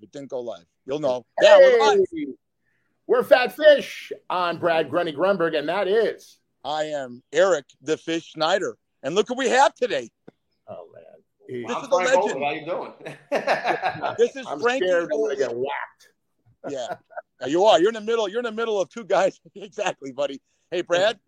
It didn't go live. You'll know. Yeah, we're live. We're Fat Fish on Brad Grunny Grunberg, and that is. I am Eric the Fish Schneider, and look what we have today. Oh man, This I'm is a legend. Bolton. How you doing? This is I'm Frankie. scared I'm gonna get whacked. Yeah, Yeah, you are. You're in the middle. You're in the middle of two guys. exactly, buddy. Hey, Brad.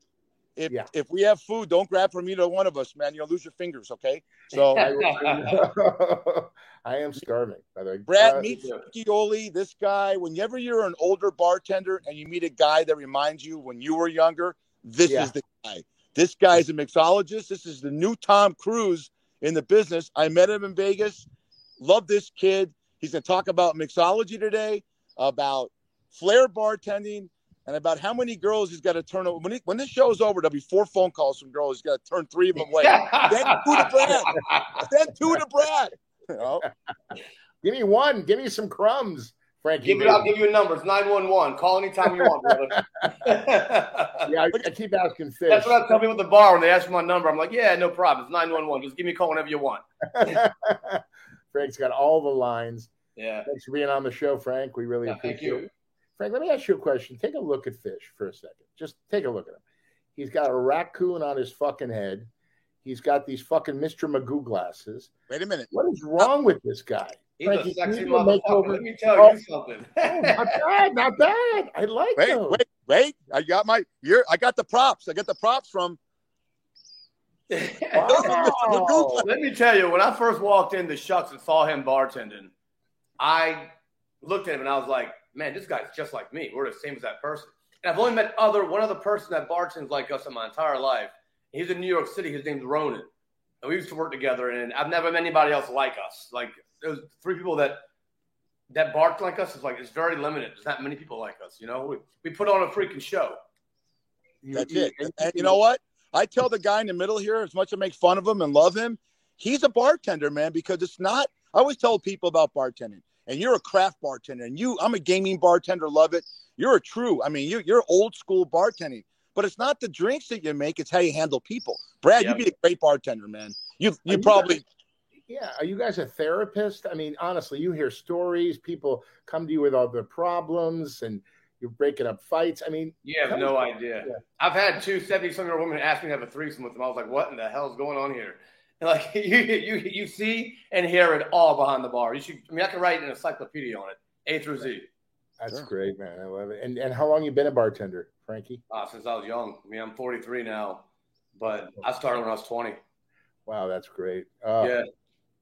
If Yeah. if we have food, don't grab from either one of us, man. You'll lose your fingers. Okay. So, I, am starving. By the way, Brad, Uh, meet yeah. This guy. Whenever you're an older bartender and you meet a guy that reminds you when you were younger, this Yeah. is the guy. This guy's a mixologist. This is the new Tom Cruise in the business. I met him in Vegas. Love this kid. He's going to talk about mixology today, about flair bartending, and about how many girls he's got to turn over. When, he, when this show's over, there'll be four phone calls from girls. He's got to turn three of them away. then two to Brad. Then two to Brad. You know? give me one. Give me some crumbs, Frankie. Give it, I'll give you a number. It's 911. Call anytime you want, brother. yeah, I, I keep asking Fish. That's what I tell people at the bar when they ask for my number. I'm like, yeah, no problem. It's 911. Just give me a call whenever you want. Frank's got all the lines. Yeah. Thanks for being on the show, Frank. We really Yeah, appreciate thank you. it. Frank, let me ask you a question. Take a look at Fish for a second. Just take a look at him. He's got a raccoon on his fucking head. He's got these fucking Mr. Magoo glasses. Wait a minute. What is wrong with this guy? He's Frankie, a sexy can a motherfucker. makeover? Let me tell Oh. you something. Oh, not bad, not bad. I like Wait, those. wait, wait. I got my you're I got the props. I got the props from Wow. Let me tell you, when I first walked into Shucks and saw him bartending, I looked at him and I was like, man, this guy's just like me. We're the same as that person. And I've only met other one other person that bartends like us in my entire life. He's in New York City. His name's Ronan. And we used to work together, and I've never met anybody else like us. Like there's three people that that bark like us is like it's very limited. There's not many people like us. You know, we, we put on a freaking show. You- That's it. And, and you know what? I tell the guy in the middle here, as much as I make fun of him and love him, he's a bartender, man, because it's not. I always tell people about bartending, and you're a craft bartender, and you, I'm a gaming bartender, love it. You're a true, I mean, you, you're old school bartending, but it's not the drinks that you make; it's how you handle people. Brad, Yep. you'd be a great bartender, man. you, you, you probably, Yeah, are you guys a therapist? I mean, honestly, you hear stories. People come to you with all their problems, and you're breaking up fights. I mean, You have no idea. Yeah. I've had two 70 some year old women ask me to have a threesome with them. I was like, what in the hell is going on here? And like you, you, you see and hear it all behind the bar. You should, I mean, I can write an encyclopedia on it, A through Z, that's Sure. great, man. I love it. And and how long you been a bartender, Frankie? uh, since I was young. I mean, I'm 43 now, but I started when I was 20. Wow, that's great. Uh, yeah.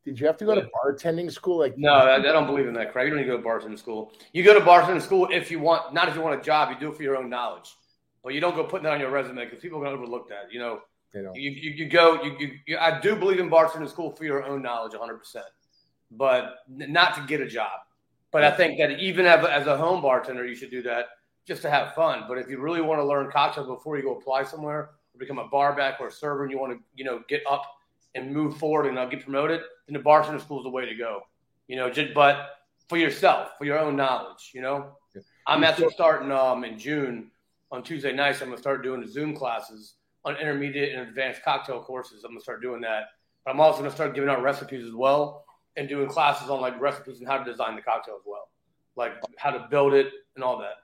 Did you have to go to bartending school? Like, No, I, I don't believe in that Craig. You don't need to go to bartending school. You go to bartending school if you want, not if you want a job. You do it for your own knowledge, but you don't go putting that on your resume because people are going to overlook that. You know, you know, You, you, you go, you, you, you, I do believe in bartending school for your own knowledge 100%, but n- not to get a job. But I think that even as a, as a home bartender, you should do that just to have fun. But if you really want to learn cocktails before you go apply somewhere or become a barback or a server and you want to, you know, get up and move forward and uh, get promoted, then the bartender school is the way to go. You know, just, but for yourself, for your own knowledge, you know. Yeah. I'm actually starting um, in June on Tuesday nights. I'm going to start doing the Zoom classes on intermediate and advanced cocktail courses. I'm gonna start doing that. But I'm also gonna start giving out recipes as well and doing classes on like recipes and how to design the cocktail as well, like how to build it and all that.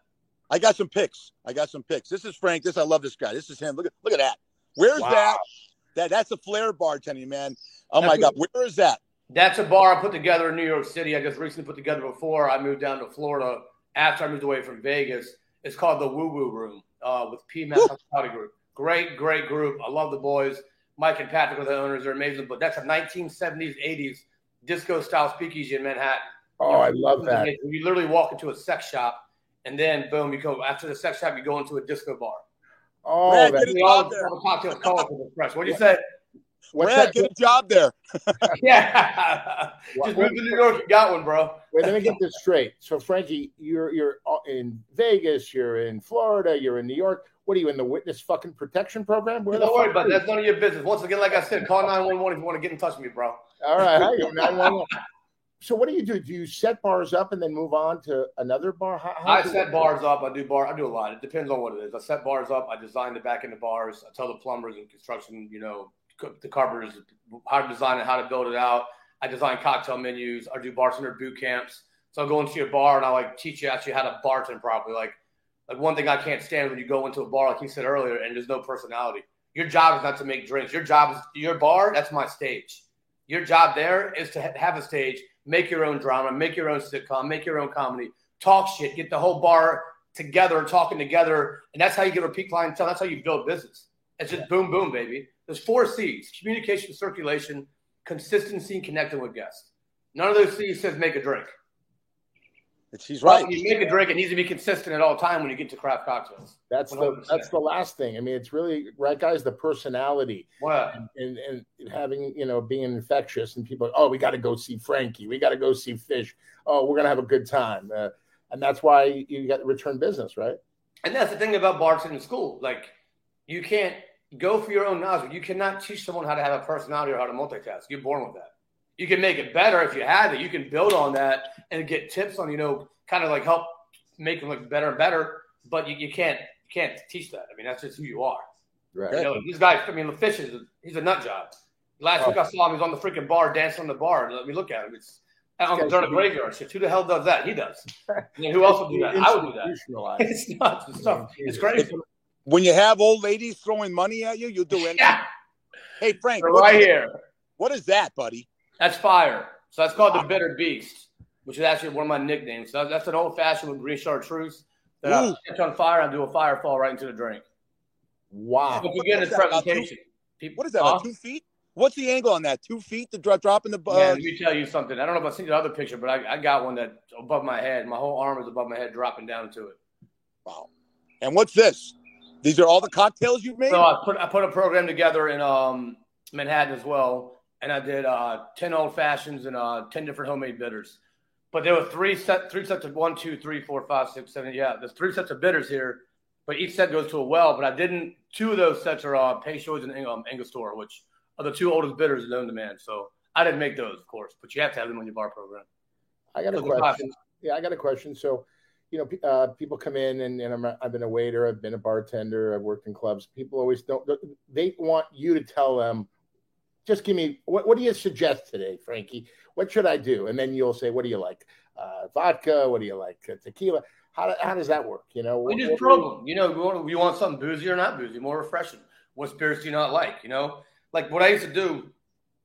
I got some pics. I got some pics. This is Frank. This I love this guy. This is him. Look at look at that. Where's Wow. that? That that's a flair bartending, man. Oh my That's God, where is that? That's a bar I put together in New York City. I just recently put together before I moved down to Florida after I moved away from Vegas. It's called the Woo Woo Room uh, with PMAS Woo. Hospitality Group. Great, great group. I love the boys. Mike and Patrick are the owners. They're amazing. But that's a 1970s, 80s disco style speakeasy in Manhattan. oh, I love that. You literally walk into a sex shop, and then boom, you go after the sex shop, you go into a disco bar. Oh, Brad, that, get it We all out there. have a cocktail colorful fresh. What do you say? what's Brad, that? get a job there. Yeah, What- just move to New York. You got one, bro. Wait, let me get this straight. So, Frankie, you're you're uh, in Vegas, you're in Florida, you're in New York. What are you in the witness fucking protection program? Where Don't worry about are it. you? That's none of your business. Once again, like I said, call 911 if you want to get in touch with me, bro. All right, you're 911. So, what do you do? Do you set bars up and then move on to another bar? How, how I set work? bars up. I do bar. I do a lot. It depends on what it is. I set bars up. I design the back end of bars. I tell the plumbers and construction, you know, the carpenters how to design it, how to build it out. I design cocktail menus. I do bartender boot camps. So I'll go into your bar and I'll like teach you actually how to bartend properly. Like, like one thing I can't stand when you go into a bar, like you said earlier, and there's no personality. Your job is not to make drinks. Your job is your bar. That's my stage. Your job there is to have a stage, make your own drama, make your own sitcom, make your own comedy, talk shit, get the whole bar together, talking together, and that's how you get repeat clientele. That's how you build business. It's just boom, boom, baby. There's four C's: communication, circulation, consistency, and connecting with guests. None of those C's says make a drink. He's right. You make a drink. It needs to be consistent at all time when you get to craft cocktails. That's 100%. the that's the last thing. I mean, it's really right, guys. The personality what? and, and, and having you know being infectious and people. Oh, we got to go see Frankie. We got to go see Fish. Oh, we're gonna have a good time. Uh, and that's why you got return business, right? And that's the thing about bartending school. Like, you can't go for your own knowledge. You cannot teach someone how to have a personality or how to multitask. You're born with that. You can make it better if you have it. You can build on that and get tips on, you know, kind of like help make them look better and better. But you, you can't you can't teach that. I mean, that's just who you are. Right. You know, these guys. I mean, the fish is he's a nut job. Last oh. week I saw him. He was on the freaking bar dancing on the bar. Let me look at him. It's on the during the graveyard shit. Who the hell does that? He does. I mean, who else would do that? I would do that. It's nuts. It's stuff. It's crazy. When you have old ladies throwing money at you, you'll do anything. Yeah. Hey Frank, right here. What is that, buddy? That's fire. So that's called the Bitter Beast, which is actually one of my nicknames. So that's an old fashioned with green chartreuse that Ooh. I catch on fire and do a fire fall right into the drink. Wow. So again, it's presentation. People, what is that? Huh? two feet? What's the angle on that? Two feet to drop, drop in the. Uh, yeah, let me tell you something. I don't know if I've seen the other picture, but I, I got one that above my head. My whole arm is above my head, dropping down to it. Wow. And what's this? These are all the cocktails you've made. So I put I put a program together in um, Manhattan as well, and I did uh, ten old fashions and uh, ten different homemade bitters. But there were three set three sets of one, two, three, four, five, six, seven. Yeah, there's three sets of bitters here, but each set goes to a well. But I didn't. Two of those sets are uh, Peychaud's and um, Angostura, which are the two oldest bitters known to man. So I didn't make those, of course, but you have to have them on your bar program. I got a question. Yeah, I got a question. So you know, uh, people come in and, and i have been a waiter, I've been a bartender, I've worked in clubs. People always don't, they want you to tell them, just give me, what, what do you suggest today, Frankie? What should I do? And then you'll say, what do you like? Uh, vodka? What do you like? Uh, tequila? How, how does that work? You know, we just probe them. You know, you want, you want something boozy or not boozy, more refreshing. What spirits do you not like? You know, like what I used to do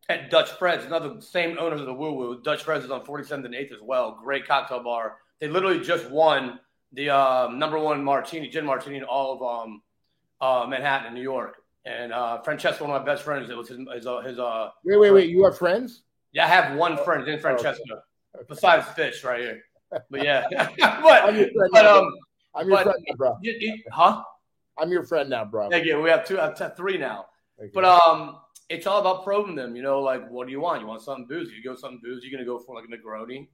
at Dutch Fred's, another same owners of the Woo Woo. Dutch Fred's is on 47th and 8th as well. Great cocktail bar they literally just won the uh, number one martini, gin martini in all of um, uh, Manhattan in New York. And uh, Francesco, one of my best friends, it was his. his, uh, his uh, wait, wait, wait! You have friends? Yeah, I have one oh, friend in Francesco, okay. Okay. besides Fish right here. But yeah, but, I'm your friend but, now, um, I'm your but, friend now, bro. You, you, huh? I'm your friend now, bro. Yeah, yeah, we have two, I have three now. Okay. But um, it's all about probing them. You know, like what do you want? You want something boozy? You go something boozy. You're gonna go for like a Negroni,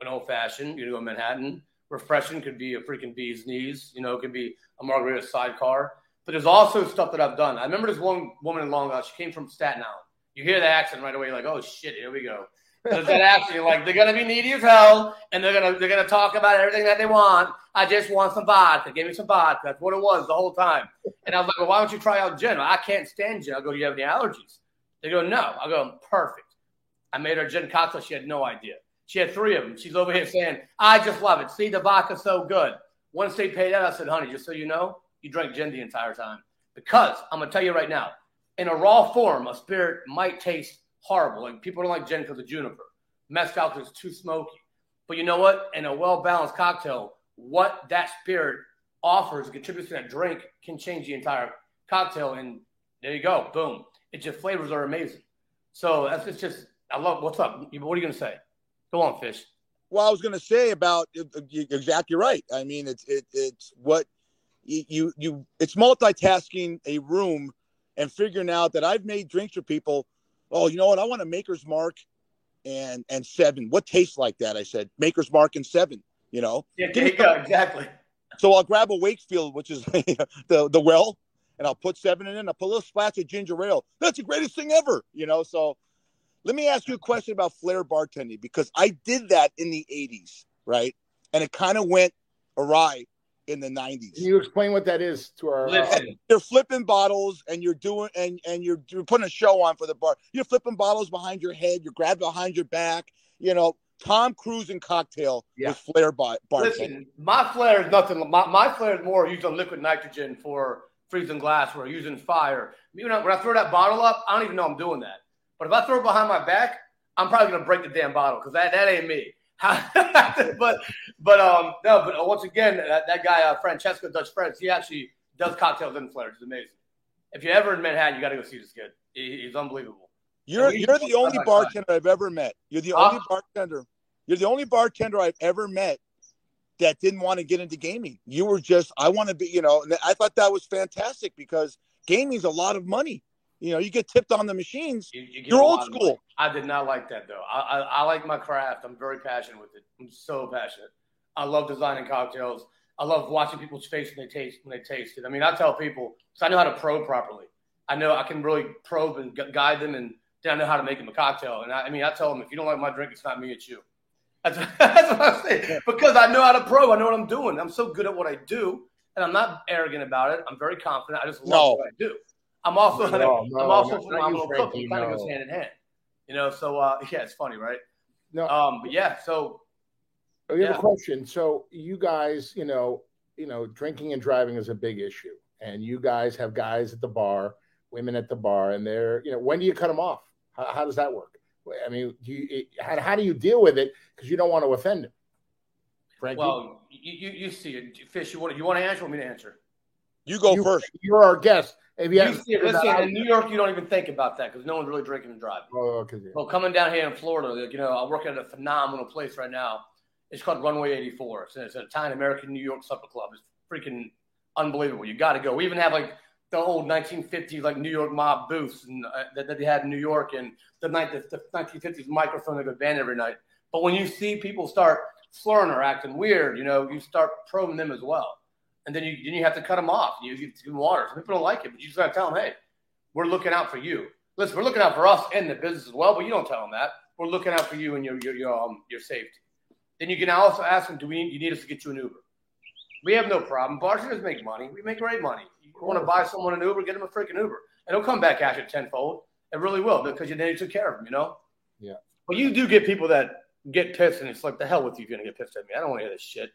an old fashioned. You're gonna go Manhattan refreshing could be a freaking bee's knees, you know, it could be a margarita sidecar. But there's also stuff that I've done. I remember this one woman in Long Island, she came from Staten Island. You hear the accent right away, you're like, oh shit, here we go. There's that accent, like they're gonna be needy as hell, and they're gonna they're gonna talk about everything that they want. I just want some vodka. Give me some vodka. That's what it was the whole time. And I was like, well, why don't you try out gin? I can't stand gin. I go, do you have any allergies? They go, no. I go, perfect. I made her gin cocktail. She had no idea. She had three of them. She's over here saying, I just love it. See, the vodka's so good. Once they paid that, I said, honey, just so you know, you drank gin the entire time. Because I'm going to tell you right now, in a raw form, a spirit might taste horrible. Like people don't like gin because of juniper. Mezcal is too smoky. But you know what? In a well balanced cocktail, what that spirit offers, contributes to that drink, can change the entire cocktail. And there you go. Boom. It just flavors are amazing. So that's it's just, I love what's up. What are you to say? Go on, Fish. Well, I was to say about exactly right. I mean, it's it, it's what you you it's multitasking a room and figuring out that I've made drinks for people. Oh, you know what? I want a Maker's Mark and and seven. What tastes like that? I said Maker's Mark and seven. You know. Yeah, there you go. Exactly. So I'll grab a Wakefield, which is the the well, and I'll put seven in. it. I'll put a little splash of ginger ale. That's the greatest thing ever. You know. So let me ask you a question about flair bartending because I did that in the 80s, right? And it kind of went awry in the 90s. Can you explain what that is to our uh, You're flipping bottles and you're doing and and you're, you're putting a show on for the bar. You're flipping bottles behind your head, you're grabbing behind your back, you know, Tom Cruise and cocktail yeah. with Flair bar- Listen, my Flair is nothing. My, my Flair is more using liquid nitrogen for freezing glass. We're using fire. You know, when I throw that bottle up, I don't even know I'm doing that. But if I throw it behind my back, I'm probably gonna break the damn bottle because that, that ain't me. but but um no, but uh, once again, that, that guy uh, Francesco Dutch Fred's, he actually does cocktails in Flair. It's amazing. If you're ever in Manhattan, you got to go see this kid. He, he's unbelievable. You're you're the only bartender I've ever met. You're the only bartender. You're the only bartender I've ever met that didn't want to get into gaming. You were just I want to be, you know, and I thought that was fantastic because gaming's a lot of money. You know, you get tipped on the machines. You, are old school. I did not like that though. I, I, I like my craft. I'm very passionate with it. I'm so passionate. I love designing cocktails. I love watching people's face when they taste when they taste it. I mean, I tell people because I know how to probe properly. I know I can really probe and guide them and then I know how to make them a cocktail. And I, I, mean, I tell them, if you don't like my drink, it's not me, it's you. That's, that's what I say. Because I know how to probe. I know what I'm doing. I'm so good at what I do. And I'm not arrogant about it. I'm very confident. I just love no. what I do. I'm also, no, no, I'm also no, phenomenal cook. It kind of goes hand in hand. You know, so uh, yeah, it's funny, right? No. Um, but yeah, so I have yeah. a question. So you guys, you know, you know, drinking and driving is a big issue, and you guys have guys at the bar, women at the bar, and they're, you know, when do you cut them off? How, how does that work? I mean, do you, how, how do you deal with it? Because you don't want to offend him. Frankie? Well, you, you, you see it. Fish, you want, you want to answer or me to answer? You go you, first. You're our guest. If you, you see it, listen, in New York, you don't even think about that because no one's really drinking and driving. Oh, okay. Yeah. Well, coming down here in Florida, like, you know, I work at a phenomenal place right now. It's called Runway 84. It's, it's an Italian American New York supper club. It's freaking unbelievable. You got to go. We even have like the old 1950s like New York mob booths and, uh, that, that, they had in New York and the, the, the 1950s microphone they go band every night. But when you see people start slurring or acting weird, you know, you start probing them as well. And then you then you have to cut them off. You, you give them water. Some people don't like it, but you just got to tell them, hey, we're looking out for you. Listen, we're looking out for us and the business as well, but you don't tell them that. We're looking out for you and your your your, um, your safety. Then you can also ask them, do we you need us to get you an Uber? We have no problem. Bartenders make money. We make great money. You want to buy someone an Uber, get them a freaking Uber, and they'll come back after tenfold. It really will because you then you took care of them. You know. Yeah. But you do get people that get pissed, and it's like the hell with you if you're gonna get pissed at me. I don't want to hear this shit.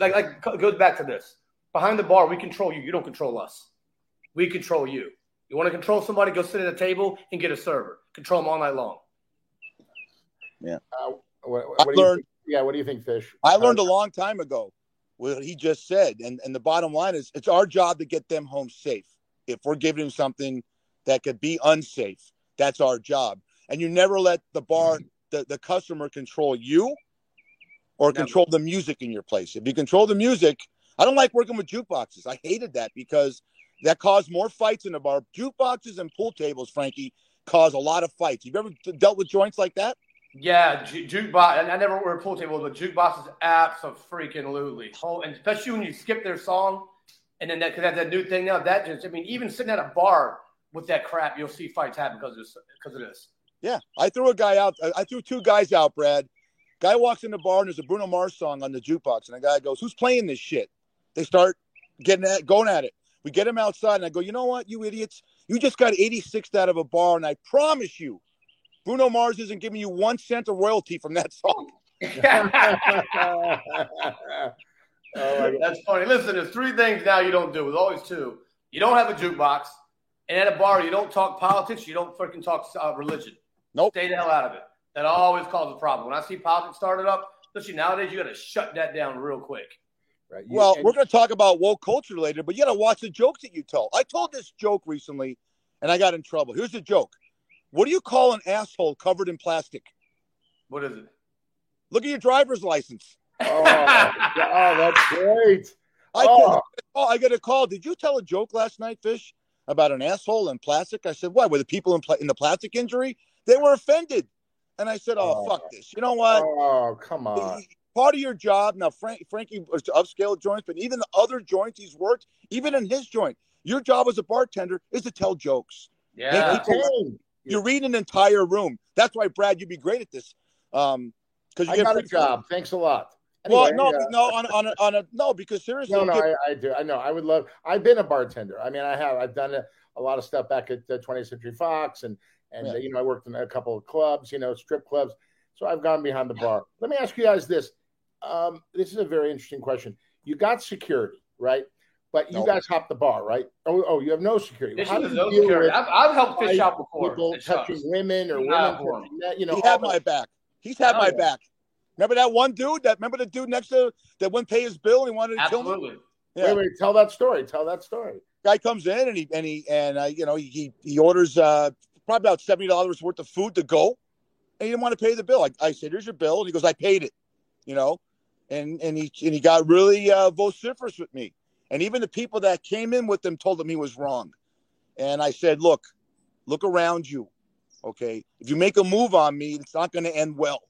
Like like goes back to this. Behind the bar, we control you. You don't control us. We control you. You want to control somebody? Go sit at a table and get a server. Control them all night long. Yeah. Uh, what, what I learned. Yeah. What do you think, Fish? I learned a long time ago what he just said. And, and the bottom line is it's our job to get them home safe. If we're giving them something that could be unsafe, that's our job. And you never let the bar, the, the customer control you or never. control the music in your place. If you control the music, I don't like working with jukeboxes. I hated that because that caused more fights in the bar. Jukeboxes and pool tables, Frankie, cause a lot of fights. You've ever dealt with joints like that? Yeah, ju- jukebox. And I never were a pool table, but jukebox is freaking lutely. Oh, and especially when you skip their song, and then that because that's that new thing now. That just, I mean, even sitting at a bar with that crap, you'll see fights happen because of this. Because of this. Yeah, I threw a guy out. I threw two guys out, Brad. Guy walks in the bar and there's a Bruno Mars song on the jukebox, and the guy goes, "Who's playing this shit?" They start getting at, going at it. We get them outside, and I go, "You know what, you idiots? You just got 86th out of a bar, and I promise you, Bruno Mars isn't giving you one cent of royalty from that song. oh, That's funny. Listen, there's three things now you don't do. There's always two. You don't have a jukebox, and at a bar, you don't talk politics. You don't freaking talk uh, religion. Nope. Stay the hell out of it. That always causes a problem. When I see politics started up, especially nowadays, you got to shut that down real quick. Right. You, well, we're going to talk about woke culture later, but you got to watch the jokes that you tell. I told this joke recently, and I got in trouble. Here's the joke. What do you call an asshole covered in plastic? What is it? Look at your driver's license. Oh, oh that's great. I, oh. oh, I get a call. Did you tell a joke last night, Fish, about an asshole in plastic? I said, what? Were the people in, pla- in the plastic injury? They were offended. And I said, oh, oh, fuck this. You know what? Oh, come on. Part of your job, now, Frank, Frankie was to upscale joints, but even the other joints he's worked, even in his joint, your job as a bartender is to tell jokes. Yeah. You read an entire room. That's why, Brad, you'd be great at this. Um, because you I got a job. Thanks a lot. Anyway, well, no, no, on, on, a, on a no, because seriously, no, no, I, I, do. I know. I would love. I've been a bartender. I mean, I have. I've done a, a lot of stuff back at the 20th Century Fox, and and yeah. uh, you know, I worked in a couple of clubs, you know, strip clubs. So I've gone behind the bar. Let me ask you guys this. Um, this is a very interesting question. You got security, right? But you nope. guys hop the bar, right? Oh, oh, you have no security. How do no security. I've, I've, helped fish out before. People touching women or women touching that, you know. He had my back. He's had oh, my yeah. back. Remember that one dude? That remember the dude next to that wouldn't pay his bill and he wanted to Absolutely. kill me. Yeah. Wait, wait, tell that story. Tell that story. Guy comes in and he and he and uh, you know he he orders uh, probably about seventy dollars worth of food to go, and he didn't want to pay the bill. I, I said, "Here's your bill," and he goes, "I paid it," you know, and and he and he got really uh, vociferous with me. And even the people that came in with him told him he was wrong. And I said, look, look around you. Okay. If you make a move on me, it's not going to end well.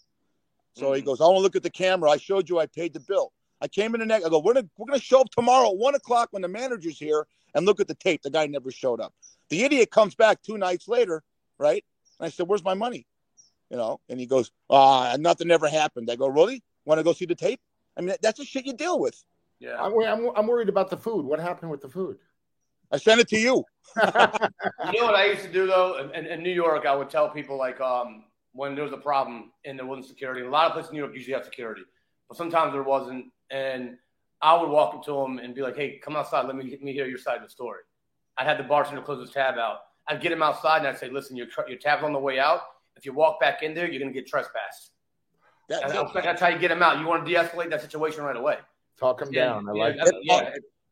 So mm-hmm. he goes, I want to look at the camera. I showed you I paid the bill. I came in the next. I go, we're gonna we're gonna show up tomorrow at one o'clock when the manager's here and look at the tape. The guy never showed up. The idiot comes back two nights later, right? And I said, Where's my money? You know, and he goes, Ah, nothing ever happened. I go, Really? Want to go see the tape? I mean, that's the shit you deal with. Yeah. I'm, I'm, I'm worried about the food. What happened with the food? I sent it to you. you know what I used to do though? In, in, New York, I would tell people like um, when there was a problem and there wasn't security. A lot of places in New York usually have security, but sometimes there wasn't. And I would walk up to them and be like, "Hey, come outside. Let me let me hear your side of the story." I'd have the bartender close his tab out. I'd get him outside and I'd say, "Listen, your your tab's on the way out. If you walk back in there, you're gonna get trespassed." That's, that's how you get him out. You want to de-escalate that situation right away. Talk him yeah, down. I like yeah, yeah.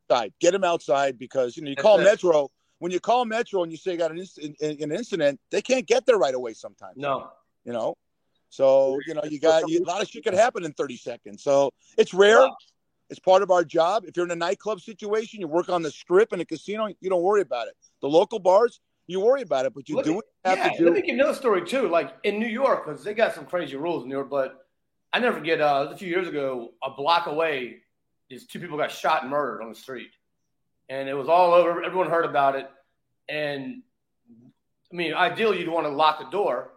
outside. Get him outside because you know you call Metro when you call Metro and you say you got an, an incident, they can't get there right away sometimes. No, you know. So you know you got you, a lot of shit could happen in 30 seconds. So it's rare. It's part of our job. If you're in a nightclub situation, you work on the strip in a casino, you don't worry about it. The local bars, you worry about it, but you let do you have yeah, to do. Let me give you another story too. Like in New York, because they got some crazy rules in New York, but I never forget uh, a few years ago, a block away these two people got shot and murdered on the street, and it was all over. Everyone heard about it, and I mean, ideally, you'd want to lock the door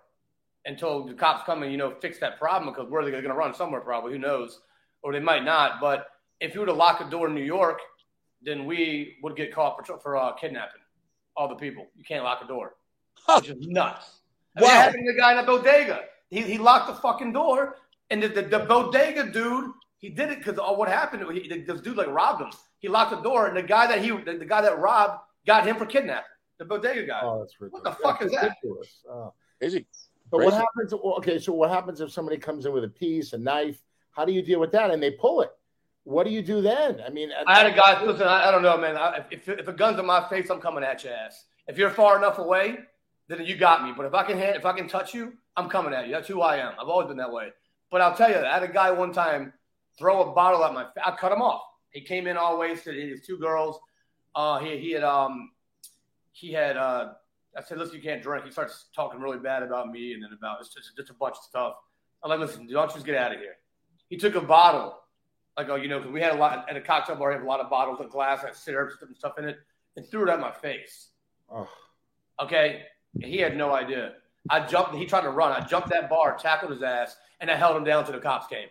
until the cops come and you know fix that problem because where are they going to run somewhere? Probably, who knows? Or they might not. But if you were to lock a door in New York, then we would get caught for, for uh, kidnapping all the people. You can't lock a door, which is nuts. I mean, wow. happened to the guy in the bodega. He, he locked the fucking door, and the, the, the bodega dude he did it because uh, what happened? He, this dude like robbed him. He locked the door, and the guy that he, the, the guy that robbed, got him for kidnapping. The bodega guy. Oh, that's ridiculous. What the fuck that's is ridiculous. that? Oh. Is he? But what happens? Okay, so what happens if somebody comes in with a piece, a knife? How do you deal with that? And they pull it. What do you do then? I mean, I had a guy. Listen, I, I don't know, man. I, if, if a gun's in my face, I'm coming at your ass. If you're far enough away, then you got me. But if I can hand, if I can touch you, I'm coming at you. That's who I am. I've always been that way. But I'll tell you, I had a guy one time throw a bottle at my. I cut him off. He came in all wasted. His two girls. Uh, he he had um he had uh I said, listen, you can't drink. He starts talking really bad about me and then about it's just, just a bunch of stuff. I'm like, listen, don't you just get out of here. He took a bottle, like, oh, you know, because we had a lot at a cocktail bar, we have a lot of bottles of glass, had syrups and stuff in it, and threw it at my face. Oh. Okay. And he had no idea. I jumped, he tried to run. I jumped that bar, tackled his ass, and I held him down till the cops came.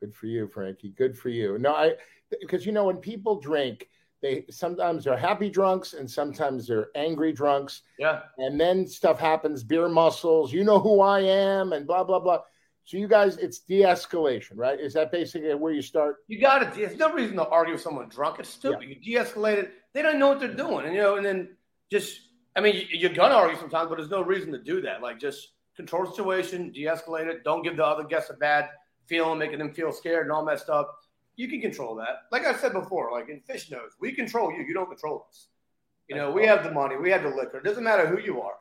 Good for you, Frankie. Good for you. No, I because you know when people drink, they sometimes they're happy drunks and sometimes they're angry drunks. Yeah. And then stuff happens, beer muscles, you know who I am, and blah blah blah. So you guys, it's de-escalation, right? Is that basically where you start? You got it. There's no reason to argue with someone drunk. It's stupid. Yeah. You de-escalate it. They don't know what they're doing, and you know, and then just, I mean, you're gonna argue sometimes, but there's no reason to do that. Like just control the situation, de-escalate it. Don't give the other guests a bad feeling, making them feel scared and all messed up. You can control that. Like I said before, like in Fish knows, we control you. You don't control us. You know, we have the money, we have the liquor. It doesn't matter who you are.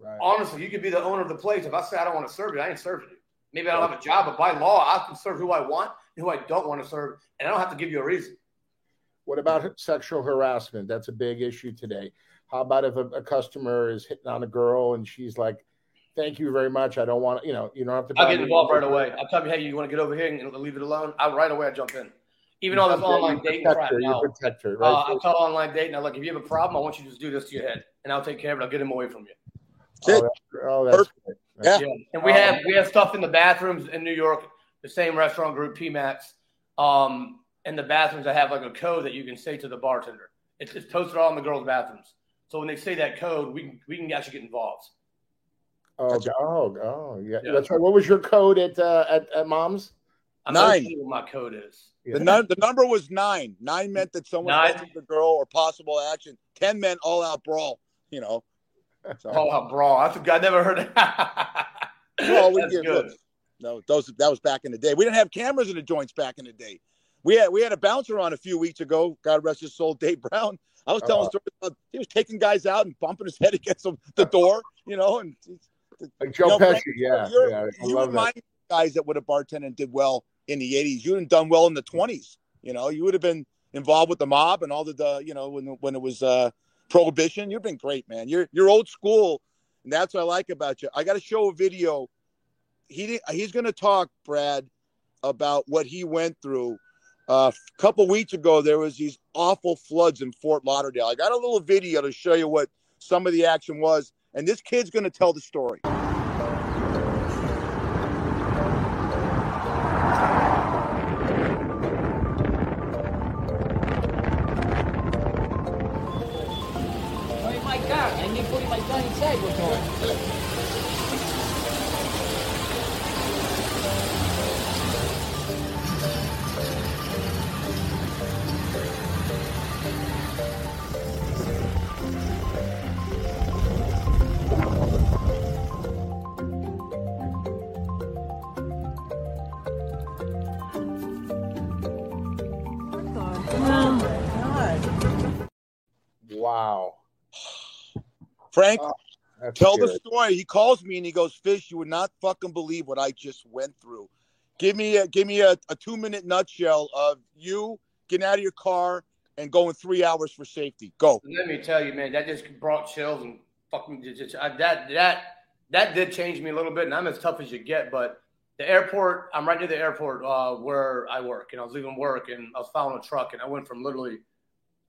Right. Honestly, you could be the owner of the place. If I say I don't want to serve you, I ain't serving you. Maybe I don't have a job, but by law, I can serve who I want and who I don't want to serve, and I don't have to give you a reason. What about sexual harassment? That's a big issue today. How about if a, a customer is hitting on a girl and she's like, thank you very much. I don't want to, you know, you don't have to. I'll get involved right away. I'll tell you, hey, you want to get over here and leave it alone? I right away I jump in. Even on this online dating crap now. Protector, right? uh, I'll tell online dating. Now, look, if you have a problem, I want you to just do this to your head, and I'll take care of it. I'll get him away from you. Oh, that's, oh, that's great. Yeah. yeah. And we have we have stuff in the bathrooms in New York, the same restaurant group, PMAX. Um, in the bathrooms, I have like a code that you can say to the bartender. It's, it's posted all in the girls' bathrooms. So when they say that code, we can, we can actually get involved. Oh, that's oh, oh, yeah. yeah. That's right. What was your code at uh, at, at mom's? I'm nine. What my code is. The, num- the number was nine. Nine meant that someone touched the girl or possible action. Ten meant all out brawl. You know, so. out brawl. I think I never heard of that. well, we did. Look, no, those that was back in the day. We didn't have cameras in the joints back in the day. We had we had a bouncer on a few weeks ago. God rest his soul, Dave Brown. I was telling uh, stories about he was taking guys out and bumping his head against the door, you know, and like Joe you know, Pesci, yeah, yeah. I you remind guys that would have bartended and did well in the '80s. You would have done well in the '20s. You know, you would have been involved with the mob and all the, the you know, when when it was uh, prohibition. You've been great, man. You're you're old school, and that's what I like about you. I got to show a video. He he's going to talk, Brad, about what he went through. Uh, a couple weeks ago, there was these awful floods in Fort Lauderdale. I got a little video to show you what some of the action was, and this kid's going to tell the story. Wow. Frank, oh, tell scary. the story. He calls me and he goes, "Fish, you would not fucking believe what I just went through. Give me a give me a, a two minute nutshell of you getting out of your car and going three hours for safety. Go. Let me tell you, man, that just brought chills and fucking just, I, that that that did change me a little bit. And I'm as tough as you get, but the airport, I'm right near the airport uh, where I work, and I was leaving work, and I was following a truck, and I went from literally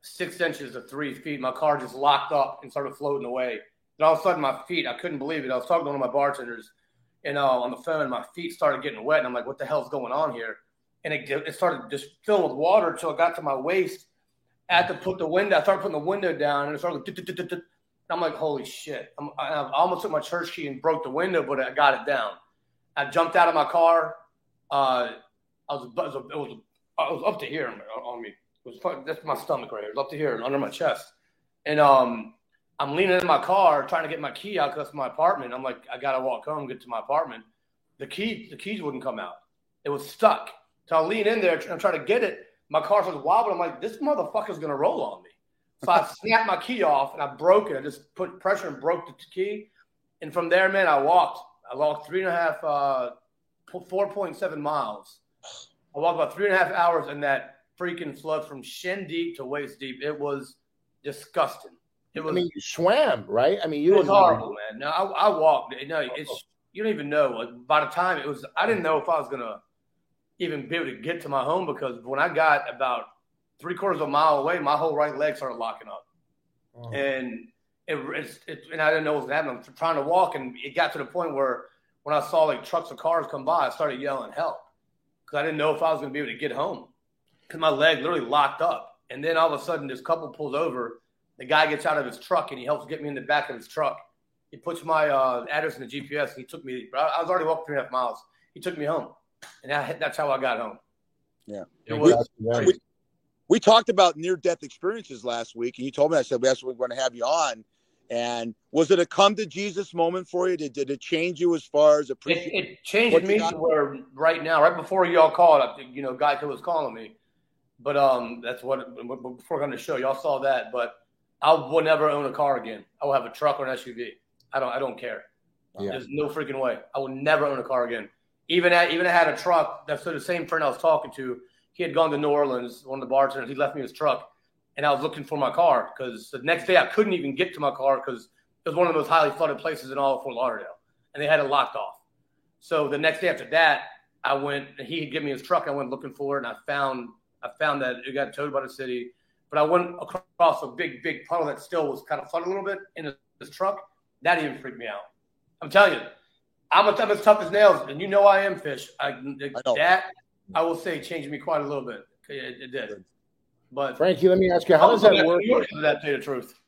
six inches to three feet. My car just locked up and started floating away. And all of a sudden, my feet, I couldn't believe it. I was talking to one of my bartenders and uh, on the phone, and my feet started getting wet. And I'm like, what the hell's going on here? And it, it started just filling with water until it got to my waist. I had to put the window, I started putting the window down and it started, I'm like, holy shit. I'm, I almost took my church key and broke the window, but I got it down. I jumped out of my car. Uh, I was, it was, it was, up to here on me was that's my stomach right here. It up to here under my chest. And um, I'm leaning in my car trying to get my key out because my apartment. I'm like, I gotta walk home, get to my apartment. The key, the keys wouldn't come out. It was stuck. So I lean in there and try to get it. My car starts wobbling. I'm like, this motherfucker's gonna roll on me. So I snapped my key off and I broke it. I just put pressure and broke the key. And from there, man, I walked. I walked three and a half, uh, 4.7 miles. I walked about three and a half hours in that freaking flood from shin deep to waist deep. It was disgusting. It was. I mean, you swam, right? I mean, you it was horrible, man. No, I, I walked. No, it's you don't even know. By the time it was, I didn't know if I was gonna even be able to get to my home because when I got about three quarters of a mile away, my whole right leg started locking up, oh. and it, it's, it, and I didn't know what was happening. I'm trying to walk, and it got to the point where when I saw like trucks or cars come by, I started yelling help because I didn't know if I was going to be able to get home because my leg literally locked up. And then all of a sudden, this couple pulls over. The guy gets out of his truck and he helps get me in the back of his truck. He puts my uh, address in the GPS and he took me. I was already walking three and a half miles. He took me home, and that, that's how I got home. Yeah, was, we, we, talked about near-death experiences last week, and you told me I said that's what we're going to have you on. And was it a come to Jesus moment for you? Did, did it change you as far as appreciating? It, it changed me to where right now, right before y'all called, you know, guy who was calling me, but um, that's what before going to show y'all saw that. But I will never own a car again. I will have a truck or an SUV. I don't. I don't care. Yeah. There's no freaking way. I will never own a car again. Even at, even I had a truck. That's so the same friend I was talking to. He had gone to New Orleans. One of the bartenders. He left me his truck, and I was looking for my car because the next day I couldn't even get to my car because it was one of the most highly flooded places in all of Fort Lauderdale, and they had it locked off. So the next day after that, I went. He had given me his truck. I went looking for it, and I found I found that it got towed by the city, but I went across a big, big puddle that still was kind of flooded a little bit in this truck. That even freaked me out. I'm telling you, I'm, a, I'm as tough as nails, and you know I am fish. I, I that I will say changed me quite a little bit. It, it did. But Frankie, let me ask you, how does that work? That you the truth.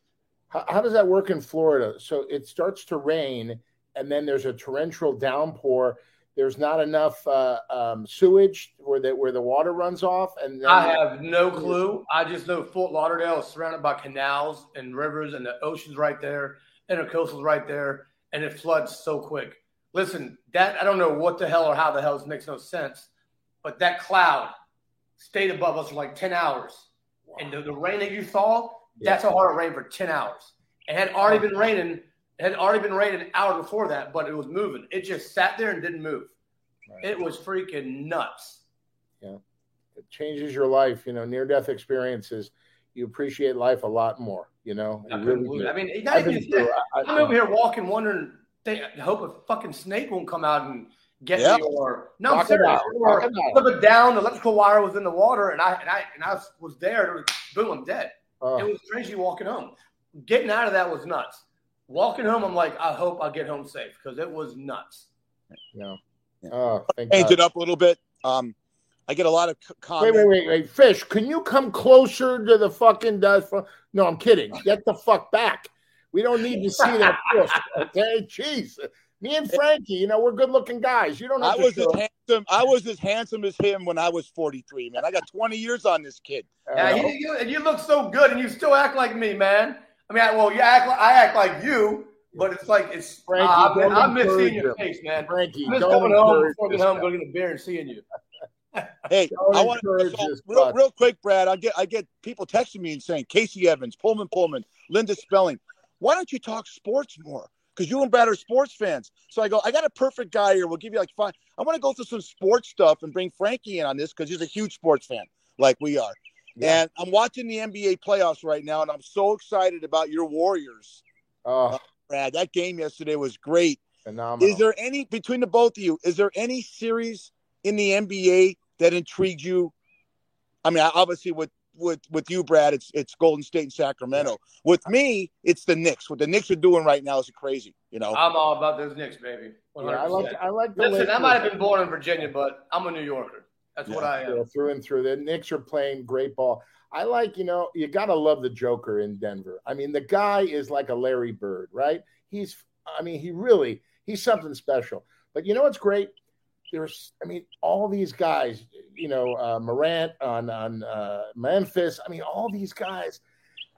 How, how does that work in Florida? So it starts to rain and then there's a torrential downpour. There's not enough uh, um, sewage where the where the water runs off, and then, I have no clue. I just know Fort Lauderdale is surrounded by canals and rivers, and the ocean's right there, intercoastal's right there, and it floods so quick. Listen, that I don't know what the hell or how the hell this makes no sense, but that cloud stayed above us for like ten hours, and the, the rain that you saw, that's a hard rain for ten hours. It had already been raining. It had already been raining an hour before that, but it was moving. It just sat there and didn't move. Right. It was freaking nuts. Yeah. It changes your life. You know, near death experiences, you appreciate life a lot more. You know, I couldn't really believe it. I mean, not even through- I- I'm over here walking, wondering, they, I hope a fucking snake won't come out and get Yeah. me, or no, I'm serious. Or Knock it out. flip it down, the electrical wire was in the water, and I and I and I was there. It was, boom, I'm dead. Oh, It was crazy walking home. Getting out of that was nuts. Walking home, I'm like, I hope I get home safe because it was nuts. no. Yeah. Oh, thank Change God. it up a little bit. Um, I get a lot of c- Wait, comments. wait, wait, wait, fish. Can you come closer to the fucking death? fu- No, I'm kidding. Get the fuck back. We don't need to see that fish. Okay, jeez. Me and Frankie, you know, we're good-looking guys. You don't. I Have to was as handsome. I was as handsome as him when I was 43. Man, I got 20 years on this kid. Yeah, you, you, and you look so good, and you still act like me, man. I mean, I, well, you act like I act like you, but it's like it's. Frankie, uh, I, don't I miss seeing your face, man. Frankie, I miss don't coming home before I get home, going to the beer and seeing you. Hey, Don't I want encourage so, real, real quick, Brad. I get I get people texting me and saying Casey Evans, Pullman Pullman, Linda Spelling. Why don't you talk sports more? Because you and Brad are sports fans. So I go, I got a perfect guy here. We'll give you like five. I want to go through some sports stuff and bring Frankie in on this because he's a huge sports fan, like we are. Yeah. And I'm watching the NBA playoffs right now, and I'm so excited about your Warriors, Oh, uh, Brad. That game yesterday was great. phenomenal. Is there any between the both of you? Is there any series in the NBA that intrigued you? I mean, obviously with with with you, Brad, it's it's Golden State and Sacramento. With me, it's the Knicks. What the Knicks are doing right now is crazy. You know, I'm all about those Knicks, baby. 100%. Yeah, I like. I like the. Listen, I might have been born in Virginia, but I'm a New Yorker. That's what I am. Through and through. The Knicks are playing great ball. I like, you know, you got to love the Joker in Denver. I mean, the guy is like a Larry Bird, right? He's, I mean, he really, he's something special. But you know what's great? There's, I mean, all these guys, you know, uh, Morant on on uh, Memphis. I mean, all these guys.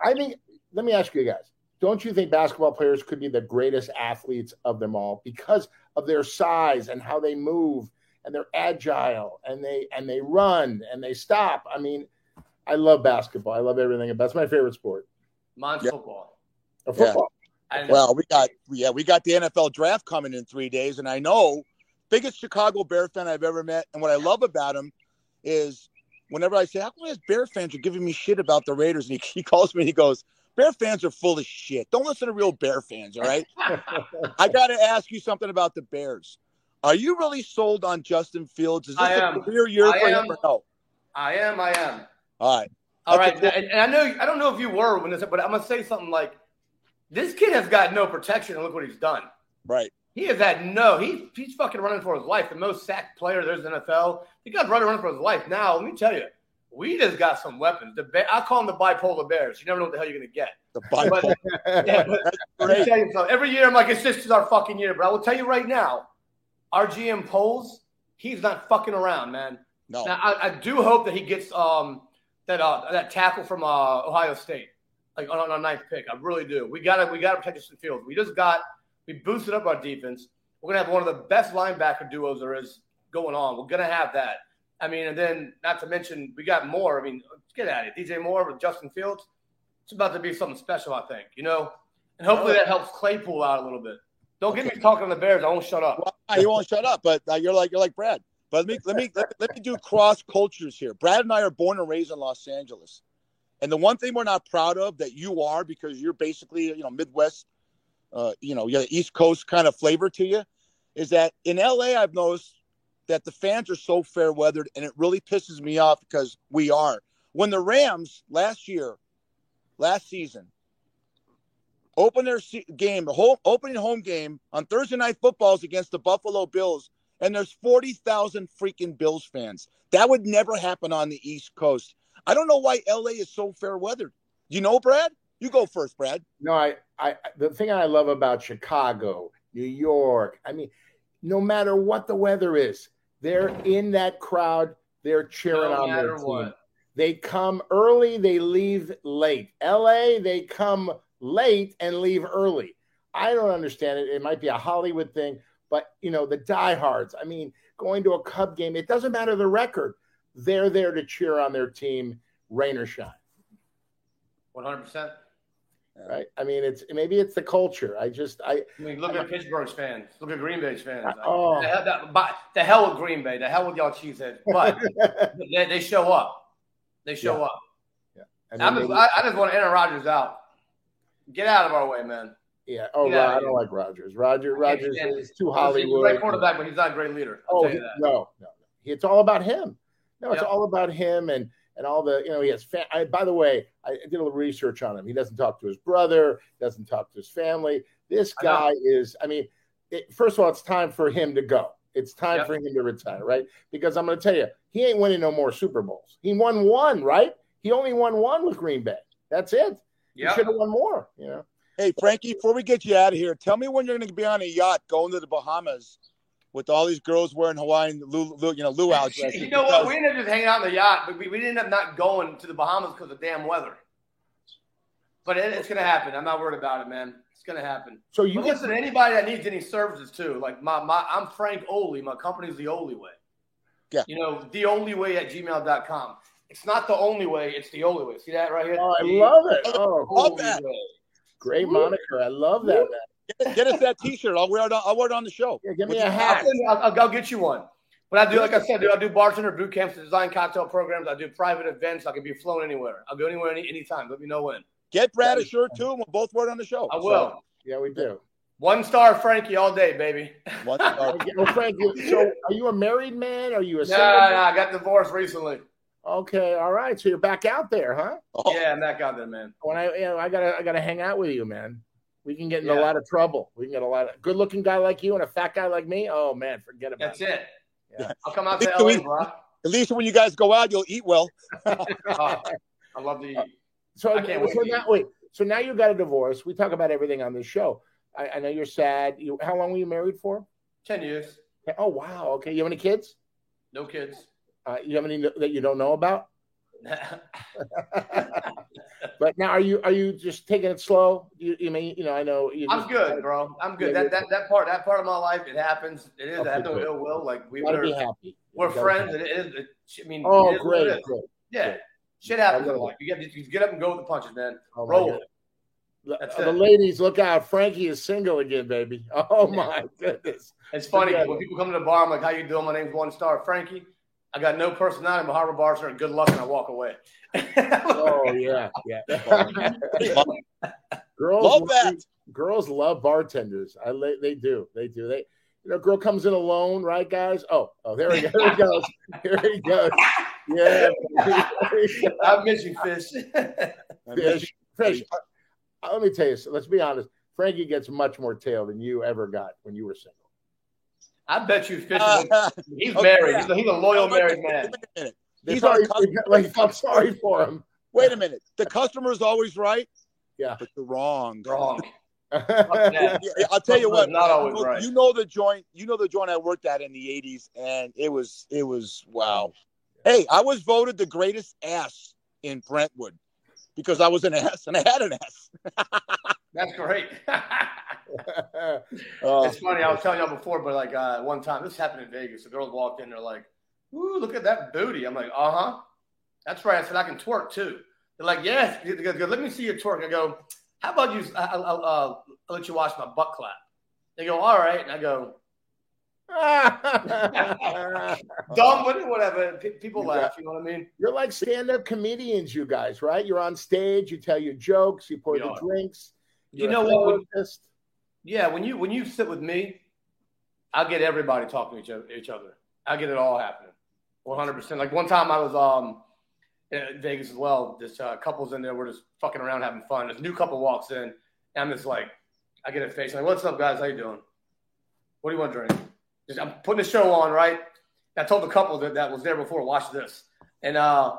I mean, let me ask you guys: Don't you think basketball players could be the greatest athletes of them all because of their size and how they move and they're agile and they and they run and they stop? I mean, I love basketball. I love everything. That's my favorite sport. Mine's Yeah. football. Uh, football. And well, we got yeah, we got the NFL draft coming in three days, and I know biggest Chicago Bear fan I've ever met. And what I love about him is whenever I say, "How come his Bear fans are giving me shit about the Raiders?" and he, he calls me and he goes, "Bear fans are full of shit. Don't listen to real Bear fans, all right?" I got to ask you something about the Bears. Are you really sold on Justin Fields? Is this I a am. career year I for him am. or no? I am. I am. All right. All That's right, a- and, and I know I don't know if you were when this, but I'm gonna say something like, this kid has got no protection, and look what he's done. Right. He has had no. He, he's fucking running for his life. The most sacked player there's in the NFL. The guy's running, running for his life. Now, let me tell you, we just got some weapons. The I call them the bipolar bears. You never know what the hell you're gonna get. The. Yeah, but let Great. tell you something. Every year, I'm like, it's just our fucking year. But I will tell you right now, our GM Poles, he's not fucking around, man. No. Now, I, I do hope that he gets um that uh that tackle from uh, Ohio State, like on, on our ninth pick. I really do. We gotta we gotta protect Justin Fields. We just got we boosted up our defense. We're gonna have one of the best linebacker duos there is going on. We're gonna have that. I mean, and then not to mention we got more. I mean, get at it. DJ Moore with Justin Fields. It's about to be something special, I think. You know, and hopefully that helps Claypool out a little bit. Don't get me talking on the Bears. I won't shut up. You won't shut up, but uh, you're like you're like Brad. But let me let me let, let me do cross cultures here. Brad and I are born and raised in Los Angeles, and the one thing we're not proud of that you are because you're basically you know Midwest, uh, you know, you East Coast kind of flavor to you, is that in LA I've noticed that the fans are so fair weathered, and it really pisses me off because we are. When the Rams last year, last season, opened their game, the whole opening home game on Thursday night footballs against the Buffalo Bills, and there's 40,000 freaking Bills fans. That would never happen on the East Coast. I don't know why LA is so fair weathered. You know, Brad? You go first, Brad. No, I, I, the thing I love about Chicago New York. I mean, no matter what the weather is, they're in that crowd. They're cheering No on their team. what. They come early, they leave late. LA, they come late and leave early. I don't understand it. It might be a Hollywood thing, but you know, the diehards. I mean, going to a Cub game, it doesn't matter the record. They're there to cheer on their team, rain or shine. One hundred percent. Right? I mean, it's maybe it's the culture. I just I I mean, look at Pittsburgh's fans. Look at Green Bay's fans. Oh. The, hell, that, but, the hell with Green Bay. The hell with y'all cheeseheads. But they, they show up. They show Yeah. up. I mean, just, I, I just want Aaron Rodgers out. Get out of our way, man. yeah. Oh, Yeah, I don't like Rogers. Roger, Rogers is too He's a Hollywood. great quarterback, but he's not a great leader. I'll Oh tell he- you that. no, no, no. It's all about him. No, it's Yep. all about him and and all the you know he has. Fa- I, by the way, I did a little research on him. He doesn't talk to his brother. Doesn't talk to his family. This I guy is. I mean, it, first of all, it's time for him to go. It's time Yep. for him to retire, right? Because I'm going to tell you, he ain't winning no more Super Bowls. He won one, right? He only won one with Green Bay. That's it. He Yeah. should have won more. You know. Hey, Frankie, before we get you out of here, tell me when you're going to be on a yacht going to the Bahamas with all these girls wearing Hawaiian, lu, lu, you know, luau dresses. You know what? We ended up just hanging out on the yacht, but we, we ended up not going to the Bahamas because of damn weather. But it, it's going to happen. I'm not worried about it, man. It's going to happen. So you But get listen, anybody that needs any services too, like my, my I'm Frank Oley. My company's the Oley Way. Yeah. You know, the only way at gmail.com. It's not the only way, it's the Oley way. See that right here? Oh, I love it. Oh, Love that. way. great moniker. I love that. Man. Get, get us that T-shirt. I'll wear it. On, I'll wear it on the show. Yeah, give me With a hat. I'll, I'll, I'll, I'll get you one. But I do, like I said, dude, I do bartender boot camps, design cocktail programs. I do private events. I can be flown anywhere. I'll go anywhere, any anytime. Let me know when. Get Brad a shirt too, and we'll both wear it on the show. I will. Yeah, we do. One star Frankie all day, baby. One star. Oh, well, Frank, you- so are you a married man? Are you a No, single? no, man? I got divorced recently. Okay, all right. So you're back out there, huh? Oh, Yeah, I'm back out there, man. When I, you know, I gotta, I gotta hang out with you, man. We can get in a lot of trouble. We can get a lot of good-looking guy like you and a fat guy like me. Oh man, forget about it. That's it. it. Yeah. I'll come out to Think LA, we- bro. At least when you guys go out, you'll eat well. Oh, I love to eat. So, I can't wait so to now, eat. wait. So now you got a divorce. We talk about everything on this show. I, I know you're sad. You, how long were you married for? 10 years. Oh wow. Okay. You have any kids? No kids. Uh, you have any that you don't know about? but now, are you are you just taking it slow? You, you mean you know? I know. I'm good, bro. I'm good. Yeah, That, that that part that part of my life, it happens. It is. I have no ill will. Like we were, be happy. we're friends. It is. It, I mean, Oh, it is great, great. Yeah, great. shit happens in life. You get you get up and go with the punches, man. Oh, Roll God. with it. The, That's the it. ladies, look out! Frankie is single again, baby. Oh Yeah. my goodness! It's funny when people come to the bar. I'm like, "How you doing? My name's One Star Frankie. I got no personality. I'm a Harvard bartender. Good luck, and I walk away." Oh yeah, yeah. girls Love that. Girls love bartenders. I they do. They do. They you know, girl comes in alone, right, guys? Oh, oh, there he, there he goes. Here he goes. Yeah. He goes. I miss you, fish. Fish. Fish. Uh, let me tell you. Let's be honest. Frankie gets much more tail than you ever got when you were single. I bet you, fish. Uh, He's okay, married. yeah. He's a, he's a loyal wait, married man. Wait a minute. They These are like, I'm sorry for him. Wait a minute. The customer's always right. Yeah. But you're wrong. Wrong. Yeah, I'll tell you what. Not always right. you know the joint. You know the joint I worked at in the '80s, and it was it was wow. Hey, I was voted the greatest ass in Brentwood because I was an ass and I had an ass. That's great. Uh, it's funny. I was telling y'all before, but like uh, one time, this happened in Vegas. The girls walked in. They're like, "Ooh, look at that booty." I'm like, "Uh huh." That's right. I said I can twerk too. They're like, "Yes." They go, "Let me see your twerk." I go, "How about you? I- I'll, I'll, uh, I'll let you watch my butt clap." They go, "All right." And I go, "Dumb, but whatever." People laugh. You know what I mean? You're like stand-up comedians, you guys, right? You're on stage, you tell your jokes, you pour We the are. drinks. You know what therapist. Yeah, when you when you sit with me, I get everybody talking to each other. Each other. I get it all happening, one hundred percent. Like one time I was um in Vegas as well. This uh, couples in there were just fucking around having fun. This new couple walks in, and I'm just like, I get a face like, "What's up, guys? How you doing? What do you want to drink?" Just, I'm putting the show on, right? I told the couple that, that was there before, watch this, and uh,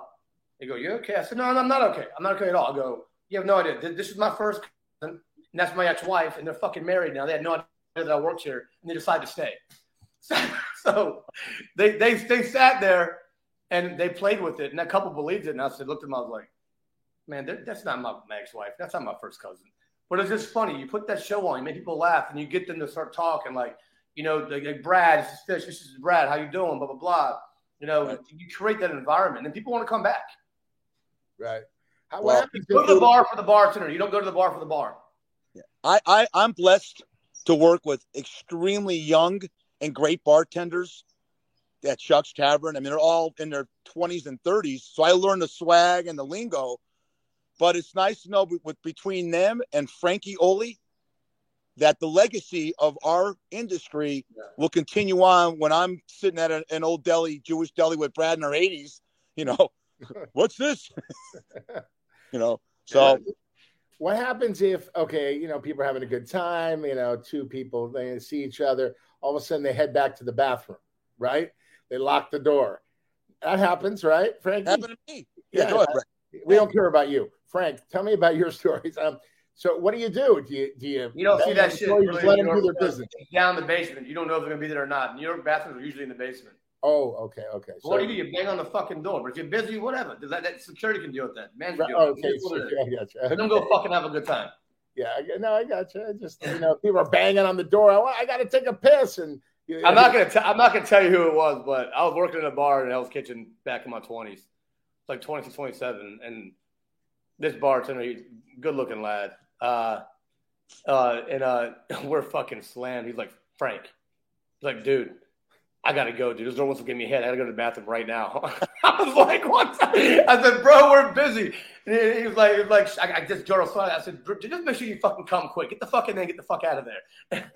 they go, "You okay?" I said, "No, I'm not okay. I'm not okay at all." I go, "You have no idea. This is my first and that's my ex-wife, and they're fucking married now. They had no idea that I worked here, and they decided to stay. So, so they they they sat there and they played with it, and a couple believed it. And I said, looked at them, I was like, man, that's not my, my ex-wife. That's not my first cousin. But it's just funny. You put that show on, you make people laugh, and you get them to start talking like, you know, like, like Brad, this is Fish, this is Brad, how you doing? Blah blah blah. You know, right. you create that environment, and people want to come back. Right. How, well, you go to the bar for the bartender. You don't go to the bar for the bar. I, I I'm blessed to work with extremely young and great bartenders at Chuck's Tavern. I mean, they're all in their 20s and 30s. So I learned the swag and the lingo. But it's nice to know with between them and Frankie Oley that the legacy of our industry will continue on when I'm sitting at an, an, old deli, Jewish deli with Brad in our 80s. You know, what's this? you know, so. What happens if, okay, you know, people are having a good time, you know, two people, they see each other, all of a sudden they head back to the bathroom, right? They lock the door. That happens, right, Frank? Happened to me. Yeah, yeah ahead, we don't care about you, Frank. Tell me about your stories. Um, so what do you do? Do you do you? You don't see that shit. You just let them do their business. Down the basement. You don't know if they're gonna be there or not. New York bathrooms are usually in the basement. Oh, okay, okay. So, what do you do? You bang on the fucking door. But if you're busy, whatever. That, that security can deal with that. Man, right, okay, so, I got you. Don't go fucking have a good time. Yeah, I, no, I got you. I just you know, people are banging on the door. I, I got to take a piss, and you know, I'm not gonna. T- I'm not gonna tell you who it was, but I was working in a bar in Hell's Kitchen back in my 20s, like 20 to 27, and this bartender, he's good looking lad, uh, uh, and uh, we're fucking slammed. He's like Frank, he's like, dude, I gotta go, dude. This wants to give me a hit. I gotta go to the bathroom right now. I was like, what? I said, bro, we're busy. And he was like, he was like, I, I just Jordan I said, just make sure you fucking come quick. Get the fuck in there. Get the fuck out of there.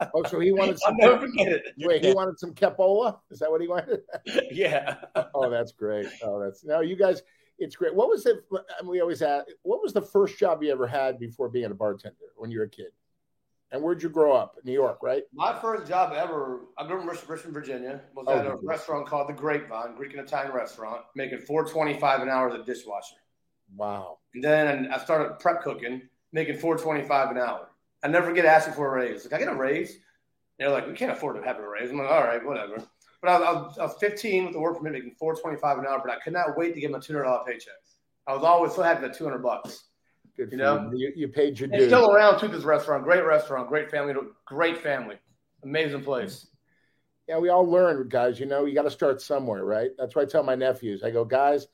oh, so he wanted some. I'll never forget it. Wait, he wanted some capola. Is that what he wanted? yeah. oh, that's great. Oh, that's now you guys. It's great. What was it? We always ask. What was the first job you ever had before being a bartender when you were a kid? And where'd you grow up? New York, right? My first job ever, I grew up in Richmond, Virginia. Was oh, at a restaurant called the Grapevine, Greek and Italian restaurant, making four twenty five an hour as a dishwasher. Wow. And then I started prep cooking, making four twenty five an hour. I never get asked for a raise. Like I get a raise. And they're like, we can't afford to have a raise. I'm like, all right, whatever. But I was, I was 15 with the work permit, making 425 an hour, but I could not wait to get my $200 paycheck. I was always so happy at 200 bucks. Good you know, you, you, paid your dues. Still around too. This restaurant, great restaurant, great family, great family, amazing place. Yeah, we all learn, guys. You know, you got to start somewhere, right? That's why I tell my nephews. I go, guys,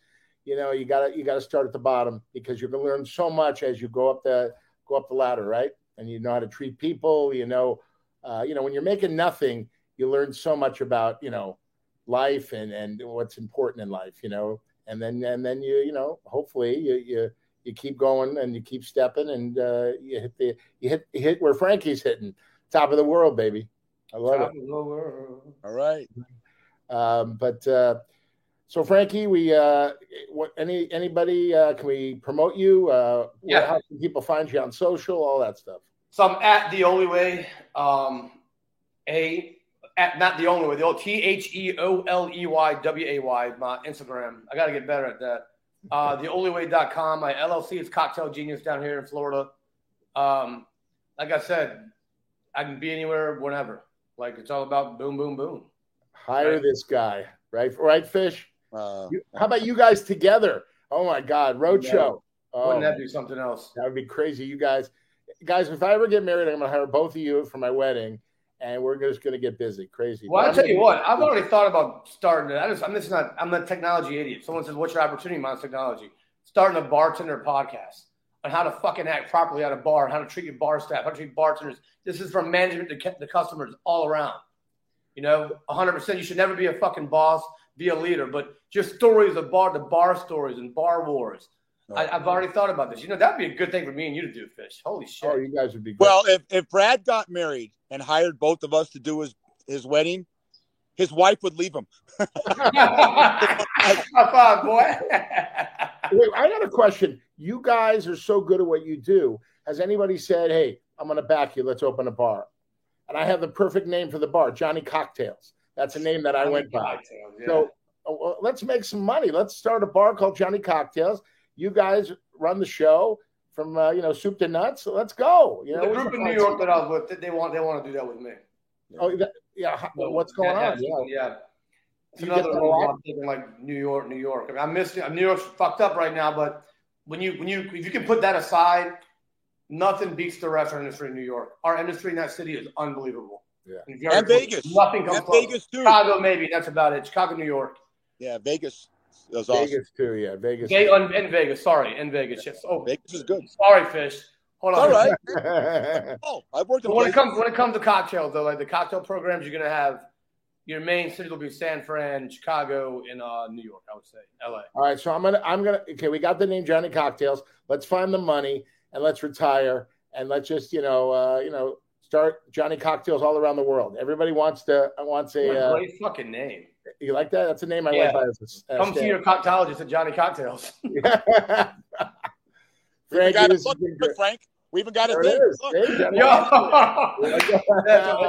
you know, you got to you got to start at the bottom because you're going to learn so much as you go up the go up the ladder, right? And you know how to treat people. You know, uh, you know when you're making nothing, you learn so much about you know life and and what's important in life. You know, and then and then you you know hopefully you you you keep going and you keep stepping and uh, you hit the you hit you hit where Frankie's hitting, top of the world, baby. I love top it. All right. Um, but uh, so Frankie, we uh, what any anybody uh, can we promote you? Uh, yeah. How can people find you on social? All that stuff. So I'm at the only way. Um, a at not the only way. The old T H E O L E Y W A Y. My Instagram. I got to get better at that. Uh, theoleyway.com. My LLC is Cocktail Genius down here in Florida. Um, like I said, I can be anywhere, whenever. Like it's all about boom, boom, boom. Hire right? this guy, right? Right, Fish. Uh, you, how about you guys together? Oh my God, road show. Oh, Wouldn't that be something else? That would be crazy. You guys, guys, if I ever get married, I'm gonna hire both of you for my wedding and we're just going to get busy, crazy. Well, I'll tell you what, I've already thought about starting it. I just, I'm just not, I'm a technology idiot. Someone says, "What's your opportunity?" Mine's technology. Starting a bartender podcast on how to fucking act properly at a bar, how to treat your bar staff, how to treat bartenders. This is from management to the customers all around. You know, 100. percent You should never be a fucking boss, be a leader, but just stories of bar, the bar stories and bar wars. I, have already thought about this. You know, that'd be a good thing for me and you to do, Fish. Holy shit! Oh, you guys would be. Good. Well, if if Brad got married and hired both of us to do his his wedding, his wife would leave him. on, boy. Wait, I got a question. You guys are so good at what you do. Has anybody said, "Hey, I'm going to back you. Let's open a bar"? And I have the perfect name for the bar, Johnny Cocktails. That's a name that I went by. Yeah. So uh, let's make some money. Let's start a bar called Johnny Cocktails. You guys run the show. from uh, you know soup to nuts. let's go. You know, the group in New York that I was with, they want they want to do that with me. Oh, that, yeah. What's going on? Yeah. yeah. It's another role I'm thinking like New York, New York. I mean, I miss New York's fucked up right now, but when you when you if you can put that aside, nothing beats the restaurant industry in New York. Our industry in that city is unbelievable. Yeah, and, and Vegas. Nothing comes and close. Vegas too. Chicago, maybe that's about it. Chicago, New York. Yeah, Vegas. Vegas awesome. too. Yeah, Vegas. Ve- in Vegas. Sorry, in Vegas. Yes. Oh, Vegas is good. Sorry, fish. Hold on. All right. oh, I've worked. when it comes when it comes to cocktails, though, like the cocktail programs, you're gonna have your main cities will be San Fran, Chicago, and uh, New York. I would say L.A. All right, so I'm gonna I'm gonna okay. We got the name Johnny Cocktails. Let's find the money and let's retire and let's just you know uh, you know start Johnny Cocktails all around the world. Everybody wants to wants a, a great uh, fucking name. You like that? That's a name I yeah. like. Uh, Come see your coctologist at Johnny Cocktails. Frank, Frank. We even got it. There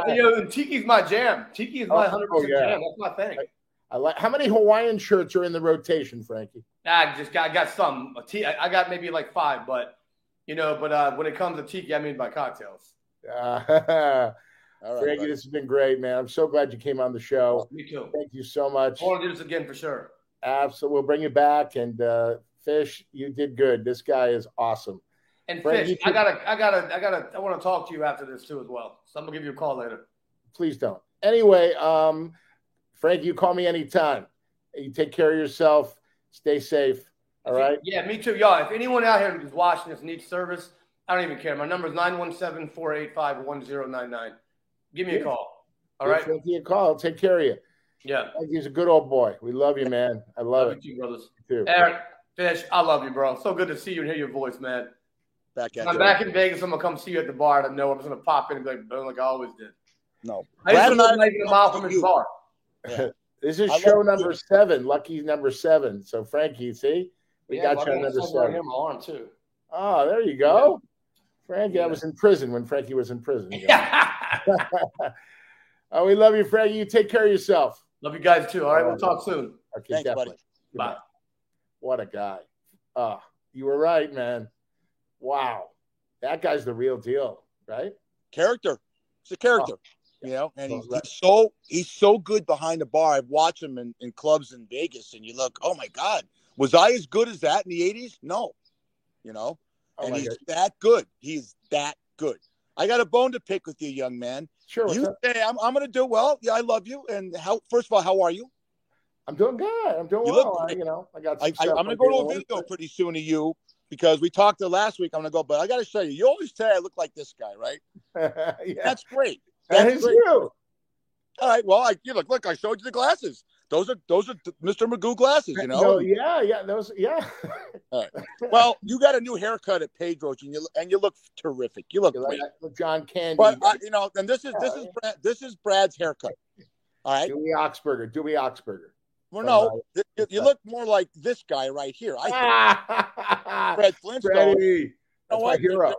Yo, Tiki's my jam. Tiki is my oh, hundred oh, percent jam. That's my thing. I, I, like. How many Hawaiian shirts are in the rotation, Frankie? I just got I got some. I got maybe like five, but you know, but uh, when it comes to tiki, I mean by cocktails. Uh, right, Frankie, buddy. this has been great, man. I'm so glad you came on the show. Me too. Thank you so much. I want to do this again for sure. Absolutely. We'll bring you back. And uh, Fish, you did good. This guy is awesome. And Fish, I gotta, I gotta, I gotta, I want to talk to you after this too as well. So I'm gonna give you a call later. Please don't. Anyway, um, Frank, you call me anytime. You take care of yourself. Stay safe. All right. Yeah, me too, y'all. If anyone out here who's watching this needs service, I don't even care. My number is 917-485-1099. Give me yeah. a call. All right. Give me a call. I'll take care of you. Yeah. He's a good old boy. We love you, man. I love, love it. You too, brothers. You too. Eric, Fish, I love you, bro. So good to see you and hear your voice, man. Back at I'm you. back in Vegas. I'm gonna come see you at the bar. I know I'm just gonna pop in and be like, boom, like I always did. No, I used to live like a mile from his bar. Yeah. this is I show number you. seven. Lucky number seven. So Frankie, see, we yeah, got you on number seven. Right my arm too. Oh, there you go. Yeah. Frankie, yeah. I was in prison when Frankie was in prison. oh, we love you, Frankie. You take care of yourself. Love you guys too. All right, we'll talk soon. Okay, Thanks, definitely. buddy. Bye. What a guy. Ah, oh, you were right, man. Wow. That guy's the real deal, right? Character. It's a character. Oh. You know, and he's, he's, so he's so good behind the bar. I've watched him in, in clubs in Vegas, and you look, oh my God, was I as good as that in the '80s? No, you know, oh and he's God. that good. He's that good. I got a bone to pick with you, young man. Sure. You say I'm, I'm going to do well. Yeah, I love you. And how? First of all, how are you? I'm doing good. I'm doing you well. I, you know, I got. I, am going to go to a video pretty soon of you because we talked the last week. I'm going to go, but I got to show you. You always say I look like this guy, right? yeah. That's great. That's that is great. you. All right. Well, I you look. Look, I showed you the glasses. Those are those are Mr. Magoo glasses. You know. No, yeah, yeah. Those, yeah. All right. Well, you got a new haircut at Pedro's, and you and you look terrific. You look you great. Like John Candy. But uh, you know, and this is this is Brad, this is Brad's haircut. All right. Dewey Oxberger. Dewey Oxberger. Well, no, you, you, look more like this guy right here. I think. Fred Flintstone. Freddie. That's my hero.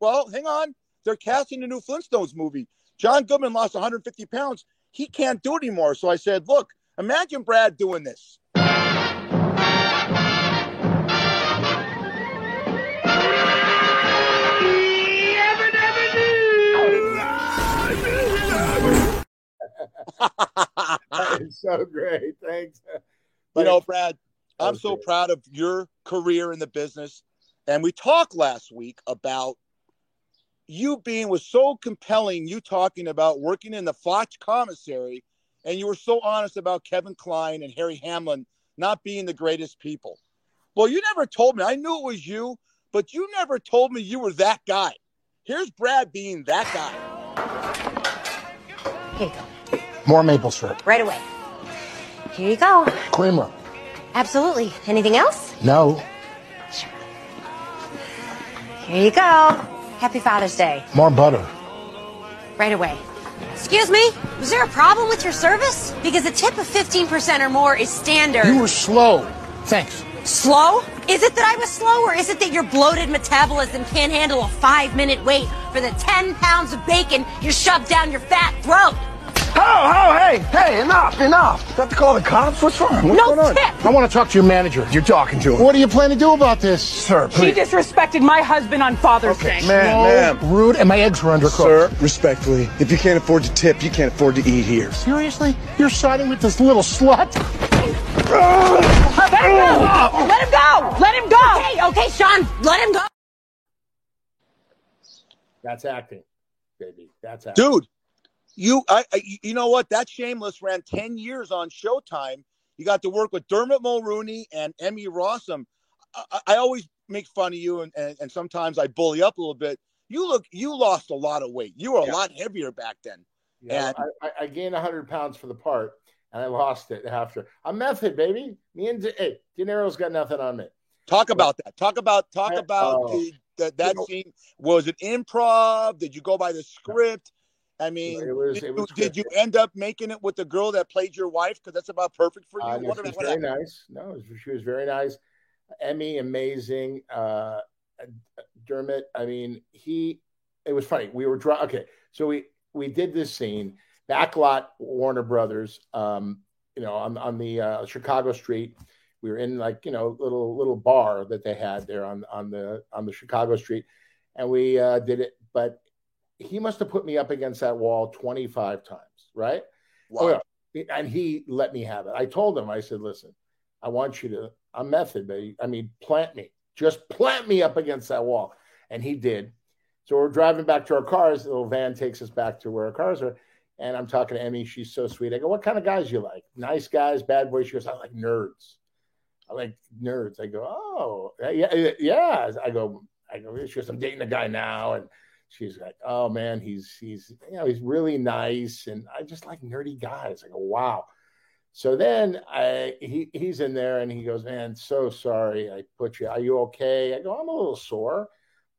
Well, hang on. They're casting a new Flintstones movie. John Goodman lost 150 pounds. He can't do it anymore. So I said, look, imagine Brad doing this. that is so great. Thanks. But, you know, Brad, I'm so proud of your career in the business. And we talked last week about you being was so compelling, you talking about working in the Fox commissary, and you were so honest about Kevin Kline and Harry Hamlin not being the greatest people. Well, you never told me. I knew it was you, but you never told me you were that guy. Here's Brad being that guy. Here you go. More maple syrup. Right away. Here you go. Creamer. Absolutely. Anything else? No. Sure. Here you go. Happy Father's Day. More butter. Right away. Excuse me, was there a problem with your service? Because a tip of 15% or more is standard. You were slow. Thanks. Slow? Is it that I was slow, or is it that your bloated metabolism can't handle a five minute wait for the 10 pounds of bacon you shoved down your fat throat? Oh, oh, hey, hey, enough, enough. Do I have to call the cops? What's wrong? What's No going on? tip. I want to talk to your manager. You're talking to him. What do you plan to do about this? Sir, please. She disrespected my husband on Father's Day. Ma'am, ma'am. Rude, and my eggs were undercooked. Sir, respectfully, if you can't afford to tip, you can't afford to eat here. Seriously? You're siding with this little slut? Let him go! Let him go! Let him go! Okay, okay, Sean, let him go. That's acting, baby. That's acting. dude. You, I, I, you know what? That Shameless ran ten years on Showtime. You got to work with Dermot Mulroney and Emmy Rossum. I, I- always make fun of you, and, and and sometimes I bully up a little bit. You look, you lost a lot of weight. You were a Yeah. lot heavier back then. Yeah, And- I, I, gained 100 pounds for the part, and I lost it after. I'm method, baby. Me and hey, De Niro's got nothing on me. Talk about that. Talk about talk about oh. the, the, that scene. Was it improv? Did you go by the script? I mean, It was- did, it was you, did you end up making it with the girl that played your wife? Because that's about perfect for you. Uh, no, What she was what very happened? nice. No, she was very nice. Emmy, amazing. Uh, Dermot, I mean, he. It was funny. We were dry. Okay, so we we did this scene backlot Warner Brothers. Um, you know, on on the uh, Chicago street. We were in like you know little little bar that they had there on on the on the Chicago street, and we uh, did it. But he must have put me up against that wall twenty five times, right? Wow. Oh, yeah. And he let me have it. I told him, I said, listen, I want you to, I'm method, baby. I mean, plant me. Just plant me up against that wall. And he did. So we're driving back to our cars. The little van takes us back to where our cars are. And I'm talking to Emmy. She's so sweet. I go, what kind of guys you like? Nice guys, bad boys. She goes, I like nerds. I like nerds. I go, oh, yeah, yeah. I go, I go, she goes, I'm dating a guy now. And she's like, oh man, he's he's you know he's really nice, and I just like nerdy guys. I go, wow. So then I he he's in there and he goes, man, so sorry I put you. Are you okay? I go, I'm a little sore,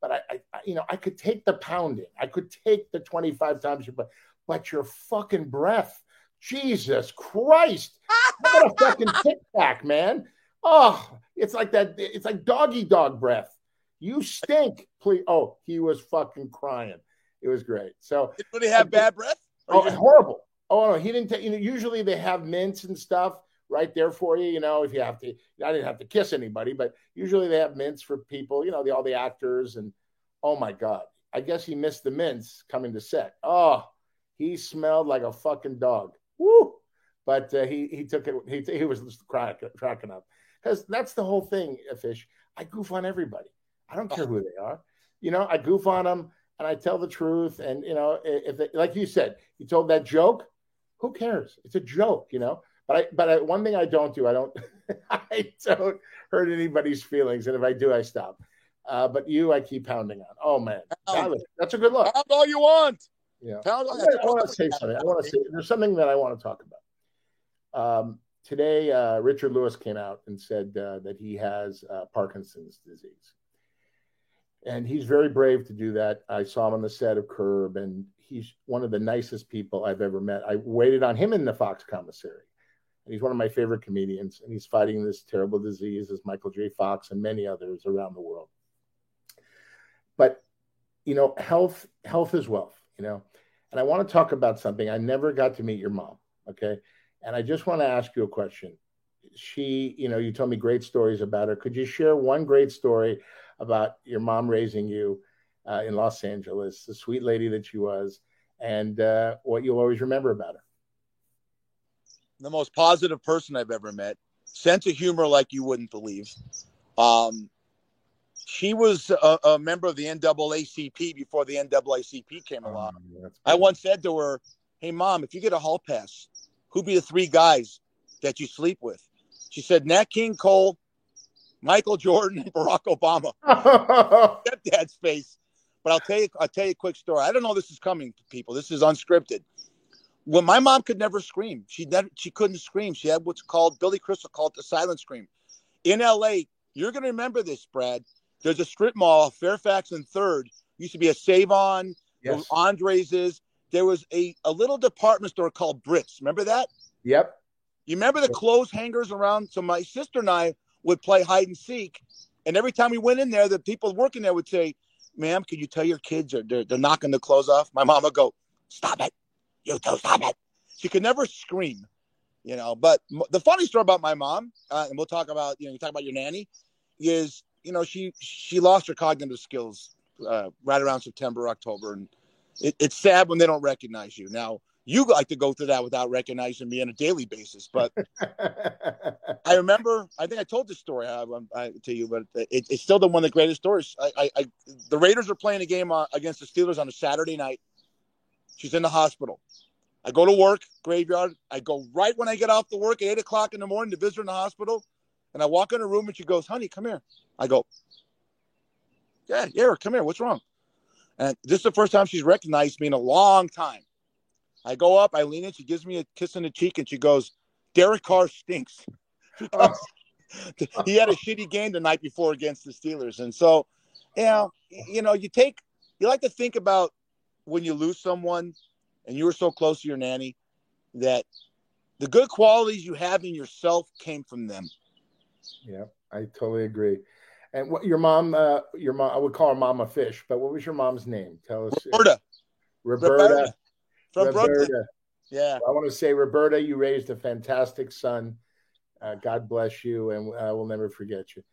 but I, I you know I could take the pounding. I could take the 25 times, but but your fucking breath, Jesus Christ! What a fucking tic tac, man? Oh, it's like that. It's like doggy dog breath. You stink. Please. Oh, he was fucking crying. It was great. So, Did he have bad breath? Oh, just- horrible. Oh no, he didn't take. You know, usually they have mints and stuff right there for you. You know, if you have to. I didn't have to kiss anybody, but usually they have mints for people. You know, the, all the actors and. Oh my god! I guess he missed the mints coming to set. Oh, he smelled like a fucking dog. Woo! But uh, he he took it. He he was just cracking cracking up because that's the whole thing. uh, Fish. I goof on everybody. I don't care who they are. You know, I goof on them and I tell the truth. And you know, if they, like you said, you told that joke, who cares? It's a joke, you know. But I, but I, one thing I don't do, I don't, I don't hurt anybody's feelings, and if I do, I stop. Uh, but you, I keep pounding on. Oh man, that was- that's a good look. Pound all you want. Yeah. Pound I all- wanna- I want to say something. I want to say there's something that I want to talk about. Um, today, uh, Richard Lewis came out and said uh, that he has uh, Parkinson's disease, and he's very brave to do that. I saw him on the set of Curb, and he's one of the nicest people I've ever met. I waited on him in the Fox commissary. And he's one of my favorite comedians, and he's fighting this terrible disease as Michael J. Fox and many others around the world. But you know, health health is wealth. You know, and I want to talk about something. I never got to meet your mom. Okay, and I just want to ask you a question. She, you know, you told me great stories about her. Could you share one great story about your mom raising you uh, in Los Angeles, the sweet lady that she was, and uh, what you'll always remember about her? the most positive person I've ever met. Sense of humor like you wouldn't believe. Um, she was a, a member of the NAACP before the NAACP came along. Um, that's I once said to her, "Hey, mom, if you get a hall pass, who'd be the three guys that you sleep with?" She said, "Nat King Cole, Michael Jordan, and Barack Obama." Stepdad's face. But I'll tell you, I'll tell you a quick story. I don't know this is coming, to people. This is unscripted. When my mom could never scream, she never, she couldn't scream. She had what's called Billy Crystal called the silent scream. In L.A., you're going to remember this, Brad. There's a strip mall, Fairfax and Third. Used to be a Save On. Yes. Andres is. There was a, a little department store called Brits. Remember that? Yep. You remember the clothes hangers around? So my sister and I would play hide and seek, and every time we went in there, the people working there would say, "Ma'am, can you tell your kids are they're, they're knocking the clothes off?" My mom would go, "Stop it, you two, stop it." she could never scream, you know. But the funny story about my mom, uh, and we'll talk about you know you talk about your nanny, is you know she she lost her cognitive skills uh, right around September October, and it, it's sad when they don't recognize you. Now you like to go through that without recognizing me on a daily basis, but I remember I think I told this story I, I, to you, but it, it's still the one of the greatest stories. I, I, the Raiders are playing a game uh, against the Steelers on a Saturday night. She's in the hospital. I go to work, graveyard. I go right when I get off the work at eight o'clock in the morning to visit her in the hospital. And I walk in her room and she goes, Honey, come here. I go, Yeah, yeah, come here. What's wrong? And this is the first time she's recognized me in a long time. I go up, I lean in, she gives me a kiss on the cheek, and she goes, Derek Carr stinks. he had a shitty game the night before against the Steelers. And so, you know, you know, you take you like to think about when you lose someone and you were so close to your nanny that the good qualities you have in yourself came from them. Yeah, I totally agree. And what your mom, uh, your mom, I would call her Mama Fish, but what was your mom's name? Tell us. Roberta. Roberta. Roberta. From Roberta. Brooklyn. Yeah. I want to say, Roberta, you raised a fantastic son. Uh, God bless you, and uh, we'll never forget you.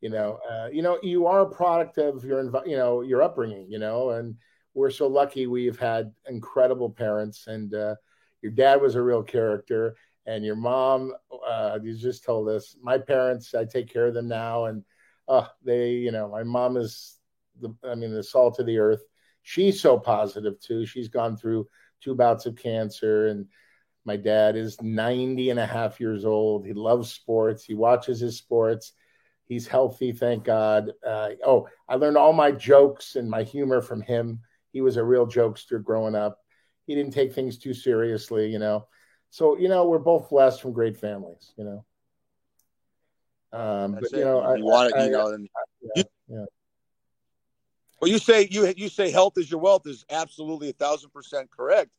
You know, uh, you know, you are a product of your, envi- you know, your upbringing. You know, and we're so lucky we've had incredible parents, and uh, your dad was a real character, and your mom, uh, you just told us, my parents, I take care of them now, and uh, they, you know, my mom is the, I mean, the salt of the earth. She's so positive too. She's gone through two bouts of cancer and my dad is 90 and a half years old. He loves sports. He watches his sports. He's healthy thank god. Uh, oh i learned all my jokes and my humor from him. He was a real jokester growing up. He didn't take things too seriously you know. So you know we're both blessed from great families you know. Um That's but you it. know I, you want it, I- you know, and yeah, yeah. Well, you say you you say health is your wealth is absolutely a thousand percent correct,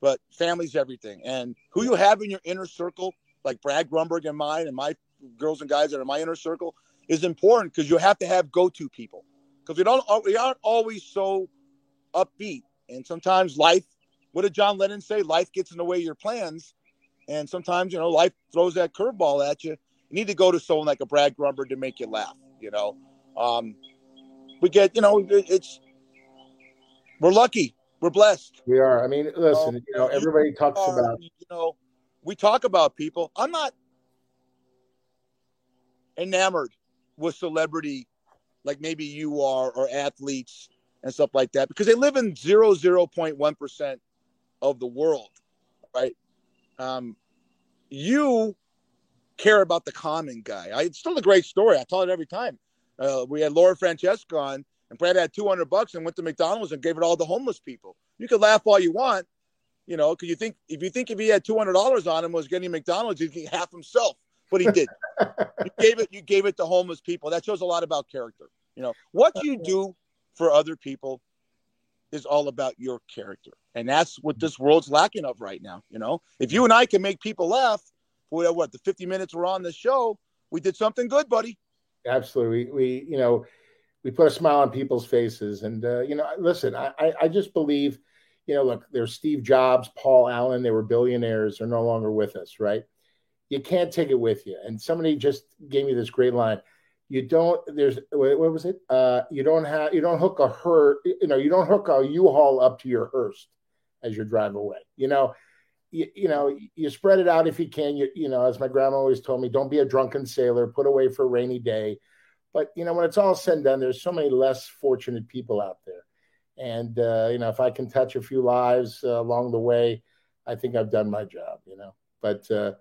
but family's everything, and who you have in your inner circle, like Brad Grunberg and mine, and my girls and guys that are in my inner circle, is important because you have to have go-to people because we don't we aren't always so upbeat, and sometimes life. What did John Lennon say? Life gets in the way of your plans, and sometimes you know life throws that curveball at you. You need to go to someone like a Brad Grunberg to make you laugh. You know. Um, we get you know it's we're lucky. We're blessed. We are. I mean listen Um, you know everybody talks Uh, about you know we talk about people. I'm not enamored with celebrity like maybe you are or athletes and stuff like that because they live in zero zero point one percent of the world right? Um you care about the common guy. I, it's still a great story. I tell it every time uh, we had Laura Francesca on, and Brad had 200 bucks and went to McDonald's and gave it all to homeless people. You could laugh all you want, you know, because you think if you think if he had $200 on him was getting McDonald's, he'd get half himself, but he did. you gave it. You gave it to homeless people. That shows a lot about character. You know what you do for other people is all about your character, and that's what this world's lacking of right now. You know, if you and I can make people laugh for what the 50 minutes we're on the show, we did something good, buddy. Absolutely. We, we you know we put a smile on people's faces. And uh, you know listen I, I i just believe you know look there's steve jobs paul allen they were billionaires they're no longer with us right? You can't take it with you. And somebody just gave me this great line you don't there's what was it? Uh you don't have you don't hook a her you know you don't hook a u-haul up to your hearse as you drive away you know you, you know you spread it out if you can. You you know as my grandma always told me don't be a drunken sailor put away for a rainy day. But you know when it's all said and done there's so many less fortunate people out there. And uh, you know if i can touch a few lives uh, along the way i think i've done my job you know. But uh,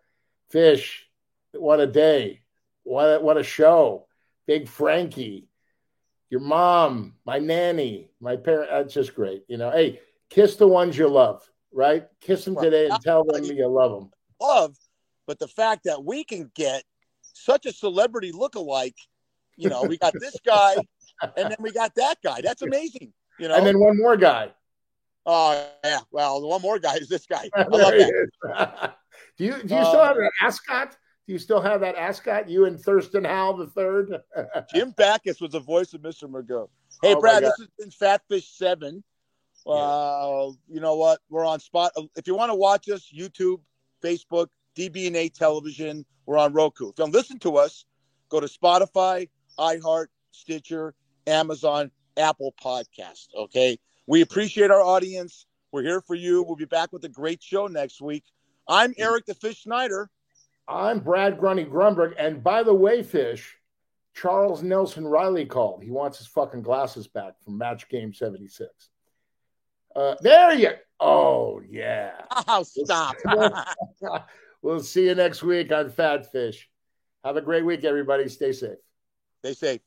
fish what a day. What a, what a show. Big frankie your mom my nanny my parent that's just great you know. Hey kiss the ones you love right kiss them today and tell them you love them love, but the fact that we can get such a celebrity look-alike, you know, we got this guy and then we got that guy. That's amazing. You know, and then one more guy oh yeah, well, the one more guy is this guy. I love that. do you do you still Uh, have that ascot? Do you still have that ascot? You and Thurston Howell the third. Jim Backus was the voice of Mr. Magoo. Hey, Oh, Brad, this has been Fatfish Seven. Uh, you know what? We're on spot. If you want to watch us, YouTube, Facebook, DBNA Television. We're on Roku. If you want to listen to us, go to Spotify, iHeart, Stitcher, Amazon, Apple Podcast. Okay. We appreciate our audience. We're here for you. We'll be back with a great show next week. I'm Eric the Fish Schneider. I'm Brad Grunny Grunberg. And by the way, Fish, Charles Nelson Reilly called. He wants his fucking glasses back from match game 76. Uh, there you Oh, yeah. Oh, stop. we'll see you next week on Fat Fish. Have a great week, everybody. Stay safe. Stay safe.